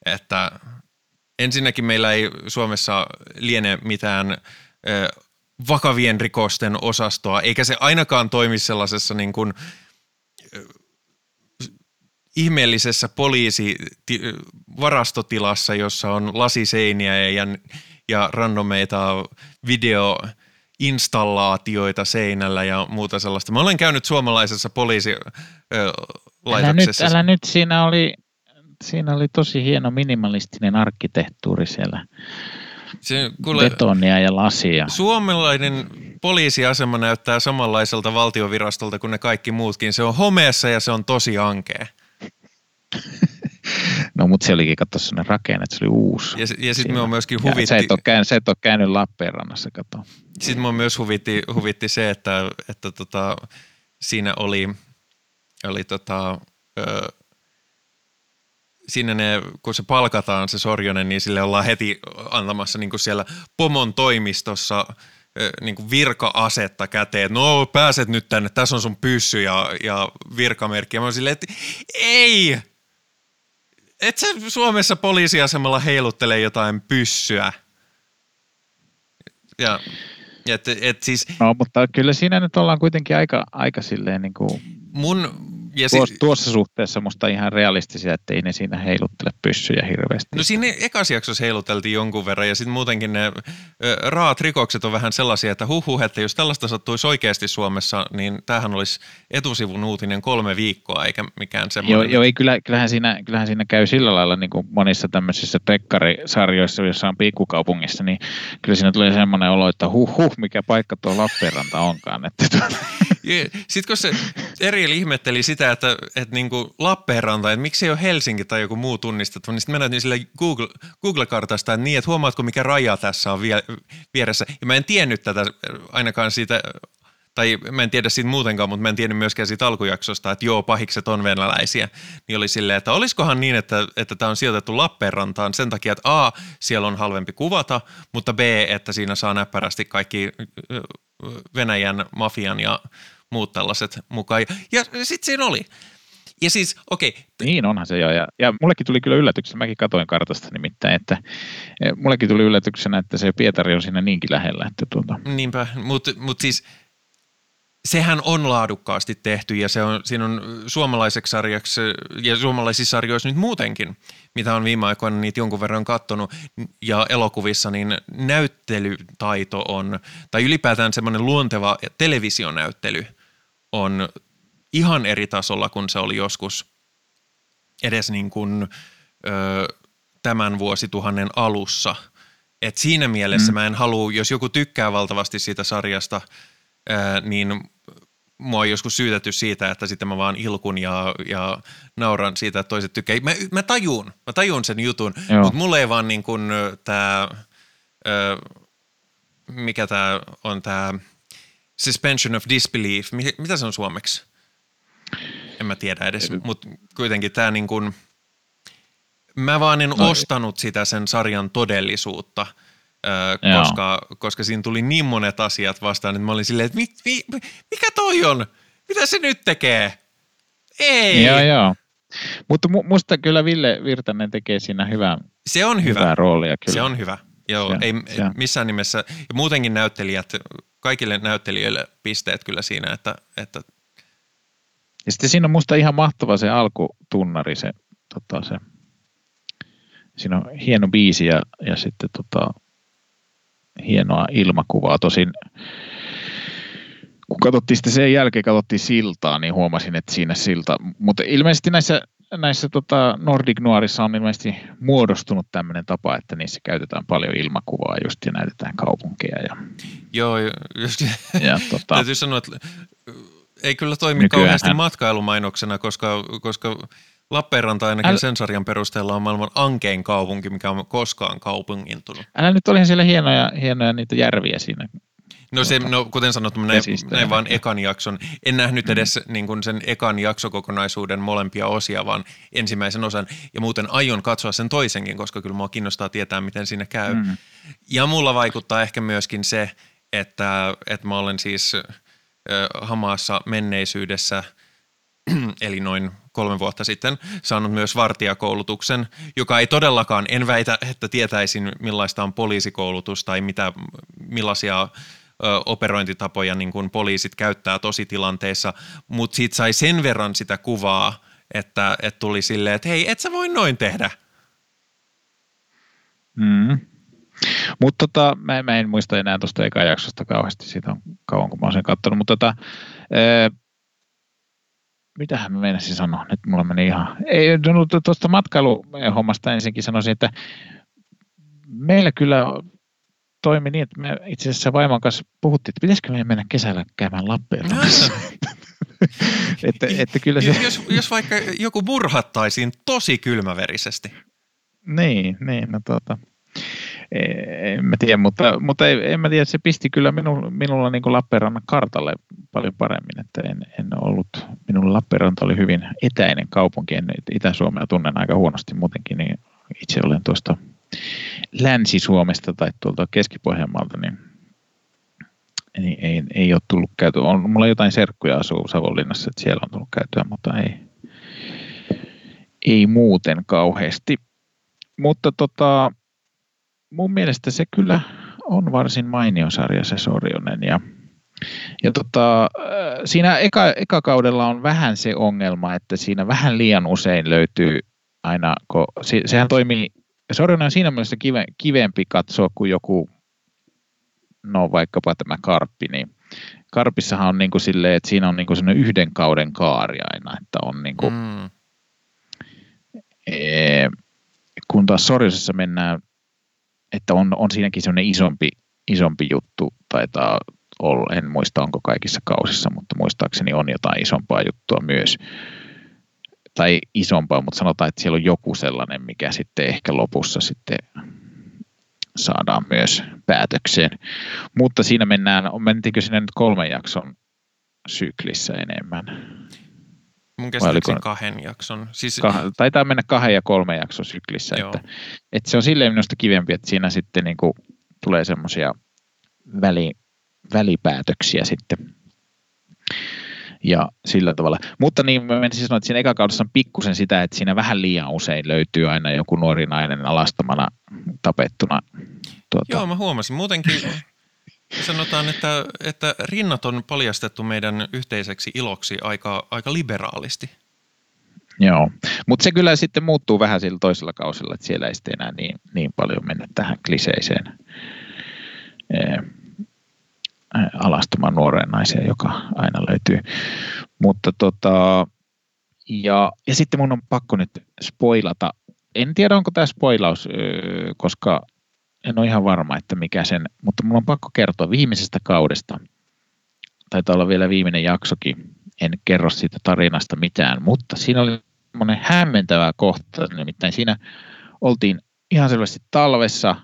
Että ensinnäkin meillä ei Suomessa liene mitään ö, vakavien rikosten osastoa, eikä se ainakaan toimi sellaisessa niin kuin – ihmeellisessä poliisi varastotilassa, jossa on lasiseiniä ja, ja randomeita video installaatioita seinällä ja muuta sellaista. Mä olen käynyt suomalaisessa poliisilaitoksessa. Älä nyt, älä nyt siinä oli, siinä oli tosi hieno minimalistinen arkkitehtuuri siellä. Se, kuule, Betonia ja lasia. Suomalainen poliisiasema näyttää samanlaiselta valtiovirastolta kuin ne kaikki muutkin. Se on homeessa ja se on tosi ankea. No mutta se olikin, katso sellainen rakenne, että se oli uusi. Ja, ja sitten me myöskin huvitti... se et ole käynyt, se et ole käynyt Lappeenrannassa, kato. Sitten me myös huvitti, huvitti se, että, että tota, siinä oli, oli tota, ö, siinä ne, kun se palkataan se Sorjonen, niin sille ollaan heti antamassa niin kuin siellä pomon toimistossa niin kuin virka-asetta käteen, no pääset nyt tänne, tässä on sun pyssy ja, ja virkamerkki. Ja mä silleen, että ei, et sä Suomessa poliisiasemalla heiluttele jotain pyssyä. Ja, et, et siis, no, mutta kyllä siinä nyt ollaan kuitenkin aika, aika silleen niin kuin mun ja Tuossa, sit, tuossa suhteessa musta ihan realistisia, että ei ne siinä heiluttele pyssyjä hirveästi. No siinä ekas jaksossa heiluteltiin jonkun verran ja sitten muutenkin ne ö, raat rikokset on vähän sellaisia, että huh, huh että jos tällaista sattuisi oikeasti Suomessa, niin tämähän olisi etusivun uutinen kolme viikkoa eikä mikään semmoinen. Joo, joo ei, kyllä, kyllähän, siinä, kyllähän siinä käy sillä lailla niin kuin monissa tämmöisissä tekkarisarjoissa, joissa on pikkukaupungissa, niin kyllä siinä tulee semmoinen olo, että huh, huh mikä paikka tuo Lappeenranta onkaan. Että tuota. Sitten kun se Eriel ihmetteli sitä, että, että niin kuin Lappeenranta, että miksi ei ole Helsinki tai joku muu tunnistettu, niin sitten mennään sille Google, Google-kartasta, että niin, että huomaatko mikä raja tässä on vie, vieressä. Ja mä en tiennyt tätä ainakaan siitä tai mä en tiedä siitä muutenkaan, mutta mä en tiennyt myöskään siitä alkujaksosta, että joo, pahikset on venäläisiä. Niin oli silleen, että olisikohan niin, että, että tämä on sijoitettu Lappeenrantaan sen takia, että A, siellä on halvempi kuvata, mutta B, että siinä saa näppärästi kaikki Venäjän mafian ja muut tällaiset mukaan. Ja sitten siinä oli. Ja siis, okei. Okay. Niin onhan se jo. Ja, ja mullekin tuli kyllä yllätyksenä, mäkin katoin kartasta nimittäin, että eh, mullekin tuli yllätyksenä, että se Pietari on siinä niinkin lähellä. Että tuota. Niinpä, mutta mut siis sehän on laadukkaasti tehty ja se on, siinä on suomalaiseksi sarjaksi ja suomalaisissa sarjoissa nyt muutenkin, mitä on viime aikoina niitä jonkun verran kattonut ja elokuvissa, niin näyttelytaito on, tai ylipäätään semmoinen luonteva televisionäyttely on ihan eri tasolla kuin se oli joskus edes niin kuin, ö, tämän vuosituhannen alussa. Et siinä mielessä mm. mä en halua, jos joku tykkää valtavasti siitä sarjasta, ää, niin mua on joskus syytetty siitä, että sitten mä vaan ilkun ja, ja nauran siitä, että toiset tykkää. Mä, mä tajun, mä tajun sen jutun, mutta mulle ei vaan niin kuin tämä, mikä tämä on tämä suspension of disbelief, mitä se on suomeksi? En mä tiedä edes, mutta kuitenkin tämä niin kuin, mä vaan en no, ostanut sitä sen sarjan todellisuutta – koska, koska siinä tuli niin monet asiat vastaan, että mä olin silleen, että mi, mi, mikä toi on? Mitä se nyt tekee? Ei. Joo, joo. Mutta mu- musta kyllä Ville Virtanen tekee siinä hyvää, se on hyvä. hyvää roolia. Kyllä. Se on hyvä. Joo, se, ei, se. missään nimessä. Ja muutenkin näyttelijät, kaikille näyttelijöille pisteet kyllä siinä, että, että ja sitten siinä on musta ihan mahtava se alkutunnari, se, tota, se siinä on hieno biisi ja, ja sitten tota, hienoa ilmakuvaa. Tosin kun katsottiin sitten sen jälkeen, katsottiin siltaa, niin huomasin, että siinä silta, mutta ilmeisesti näissä, näissä tota Nordic Noirissa on ilmeisesti muodostunut tämmöinen tapa, että niissä käytetään paljon ilmakuvaa just ja näytetään kaupunkeja. Ja, Joo, just, ja, tota, täytyy sanoa, että ei kyllä toimi nykyään, kauheasti matkailumainoksena, koska, koska Lappeenranta ainakin Äl... sen sarjan perusteella on maailman ankein kaupunki, mikä on koskaan kaupungintunut. Älä nyt olihan siellä hienoja, hienoja niitä järviä siinä. No, se, no kuten sanottu, näin, näin vaan ekan jakson. En nähnyt edes mm. niin kuin sen ekan jaksokokonaisuuden molempia osia, vaan ensimmäisen osan. Ja muuten aion katsoa sen toisenkin, koska kyllä mua kiinnostaa tietää, miten siinä käy. Mm. Ja mulla vaikuttaa ehkä myöskin se, että, että mä olen siis äh, hamaassa menneisyydessä, eli noin kolme vuotta sitten saanut myös vartijakoulutuksen, joka ei todellakaan, en väitä, että tietäisin millaista on poliisikoulutus tai mitä, millaisia ö, operointitapoja niin kuin poliisit käyttää tositilanteissa, mutta siitä sai sen verran sitä kuvaa, että, että tuli silleen, että hei, et sä voi noin tehdä. Mm. Mutta tota, mä, mä, en muista enää tuosta eka jaksosta kauheasti, siitä on kauan kun mä oon sen katsonut, mutta tota, mitähän mä meinasin sanoa, nyt mulla meni ihan, ei tuosta matkailuhommasta ensinkin sanoisin, että meillä kyllä toimi niin, että me itse asiassa vaimon kanssa puhuttiin, että pitäisikö meidän mennä kesällä käymään Lappeenrannassa. että, että kyllä se... jos, jos vaikka joku murhattaisiin tosi kylmäverisesti. Niin, niin, no tuota, en mä tiedä, mutta, mutta ei, en mä tiedä, se pisti kyllä minu, minulla niin Lappeenrannan kartalle paljon paremmin, että en, en ollut, minulla Lappeenranta oli hyvin etäinen kaupunki, en Itä-Suomea tunnen aika huonosti muutenkin, niin itse olen tuosta Länsi-Suomesta tai tuolta Keski-Pohjanmaalta, niin ei, ei, ei ole tullut käytyä. On, mulla jotain serkkuja asuu Savonlinnassa, että siellä on tullut käytyä, mutta ei, ei muuten kauheasti. Mutta tota, mun mielestä se kyllä on varsin mainio sarja se Sorjonen ja ja tota, äh, siinä eka, eka kaudella on vähän se ongelma, että siinä vähän liian usein löytyy aina, kun se, sehän toimii, Sorjonen on siinä mielessä kive, kivempi katsoa kuin joku, no vaikkapa tämä Karppi, niin Karpissahan on niin kuin silleen, että siinä on niin kuin yhden kauden kaari aina, että on niin kuin, mm. e, kun taas Sorjosessa mennään että on, on siinäkin semmoinen isompi, isompi juttu, taitaa olla, en muista onko kaikissa kausissa, mutta muistaakseni on jotain isompaa juttua myös, tai isompaa, mutta sanotaan, että siellä on joku sellainen, mikä sitten ehkä lopussa sitten saadaan myös päätökseen. Mutta siinä mennään, mentiinkö sinne nyt kolmen jakson syklissä enemmän? Mun käsittääkseni kahden jakson. Siis... Kah, taitaa mennä kahden ja kolmen jakson syklissä. Että, että se on silleen minusta kivempi, että siinä sitten niin kuin tulee semmoisia väli, välipäätöksiä sitten. Ja sillä tavalla. Mutta niin mä menisin sanoa, että siinä eka kaudessa on pikkusen sitä, että siinä vähän liian usein löytyy aina joku nuori nainen alastomana tapettuna. Tuota. Joo, mä huomasin. Muutenkin sanotaan, että, että rinnat on paljastettu meidän yhteiseksi iloksi aika, aika liberaalisti. Joo, mutta se kyllä sitten muuttuu vähän sillä toisella kausella, että siellä ei sitten enää niin, niin paljon mennä tähän kliseiseen ee, alastumaan nuoreen naiseen, joka aina löytyy. Mutta tota, ja, ja sitten mun on pakko nyt spoilata. En tiedä, onko tämä spoilaus, koska en ole ihan varma, että mikä sen, mutta mun on pakko kertoa viimeisestä kaudesta. Taitaa olla vielä viimeinen jaksokin. En kerro siitä tarinasta mitään, mutta siinä oli semmoinen hämmentävä kohta. Nimittäin siinä oltiin ihan selvästi talvessa.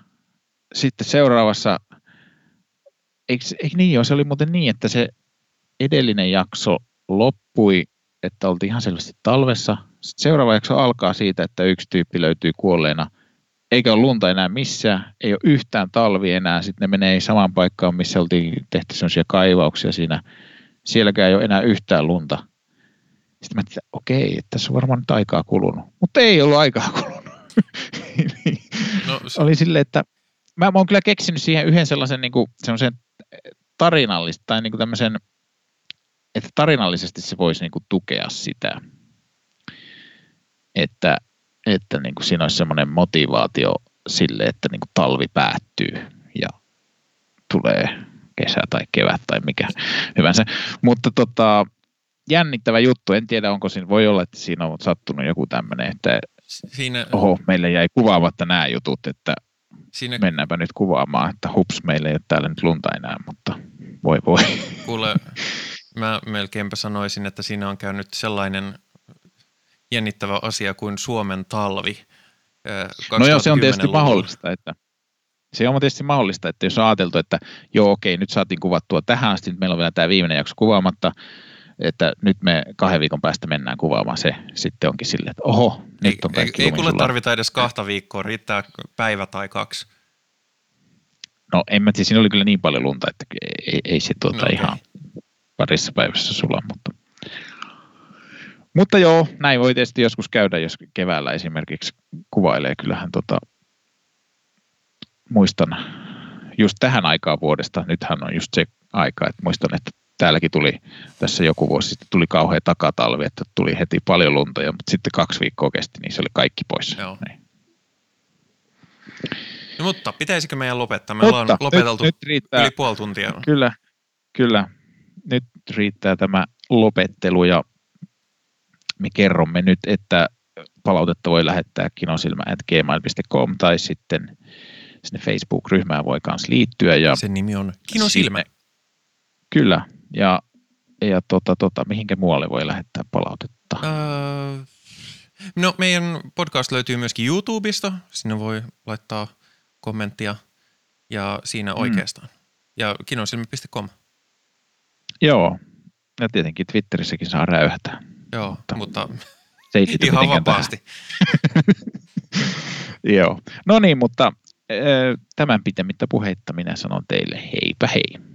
Sitten seuraavassa, eikö, eikö niin jo, se oli muuten niin, että se edellinen jakso loppui että oltiin ihan selvästi talvessa. Sitten seuraava jakso alkaa siitä, että yksi tyyppi löytyy kuolleena, eikä ole lunta enää missään, ei ole yhtään talvi enää. Sitten ne menee samaan paikkaan, missä oltiin tehty sellaisia kaivauksia siinä. Sielläkään ei ole enää yhtään lunta. Sitten mä että okei, että tässä on varmaan nyt aikaa kulunut. Mutta ei ollut aikaa kulunut. no, se... Oli silleen, että mä, mä oon kyllä keksinyt siihen yhden sellaisen niin kuin, tarinallista tai niin kuin tämmöisen – että tarinallisesti se voisi niin kuin tukea sitä, että, että niin kuin siinä olisi semmoinen motivaatio sille, että niin kuin talvi päättyy ja tulee kesä tai kevät tai mikä hyvänsä. Mutta tota, jännittävä juttu. En tiedä, onko siinä, voi olla, että siinä on sattunut joku tämmöinen, että siinä... oho, meille jäi kuvaamatta nämä jutut, että siinä... mennäänpä nyt kuvaamaan, että hups, meillä ei ole täällä nyt lunta enää, mutta voi voi. Kuule, Mä melkeinpä sanoisin, että siinä on käynyt sellainen jännittävä asia kuin Suomen talvi. No joo, se on tietysti mahdollista, että se on tietysti mahdollista, että jos on ajateltu, että joo okei, nyt saatiin kuvattua tähän asti, nyt meillä on vielä tämä viimeinen jakso kuvaamatta, että nyt me kahden viikon päästä mennään kuvaamaan se, sitten onkin silleen, että oho, nyt on kaikki Ei, ei kuule tarvita edes kahta viikkoa, riittää päivä tai kaksi. No en mä tiedä, siinä oli kyllä niin paljon lunta, että ei, ei se tuota no, okay. ihan parissa päivässä sulla, mutta mutta joo, näin voi tietysti joskus käydä, jos keväällä esimerkiksi kuvailee. Kyllähän tota, muistan just tähän aikaan vuodesta, nythän on just se aika, että muistan, että täälläkin tuli tässä joku vuosi sitten tuli kauhea takatalvi, että tuli heti paljon lunta, ja, mutta sitten kaksi viikkoa kesti, niin se oli kaikki pois. Joo. Niin. No, mutta pitäisikö meidän lopettaa? Me mutta, ollaan lopeteltu nyt, nyt riittää, yli puoli tuntia. Kyllä, kyllä nyt riittää tämä lopettelu ja me kerromme nyt, että palautetta voi lähettää kinosilmä.gmail.com tai sitten sinne Facebook-ryhmään voi myös liittyä. Ja Sen nimi on Kinosilmä. Sinne, kyllä, ja, ja tota, tota, mihinkä muualle voi lähettää palautetta? Öö, no meidän podcast löytyy myöskin YouTubesta, sinne voi laittaa kommenttia ja siinä mm. oikeastaan. Mm. Ja kinosilmä.com. Joo, ja tietenkin Twitterissäkin saa räyhätä. Joo, mutta, mutta se ei ihan vapaasti. Joo, no niin, mutta tämän pitemmittä puheitta minä sanon teille heipä hei.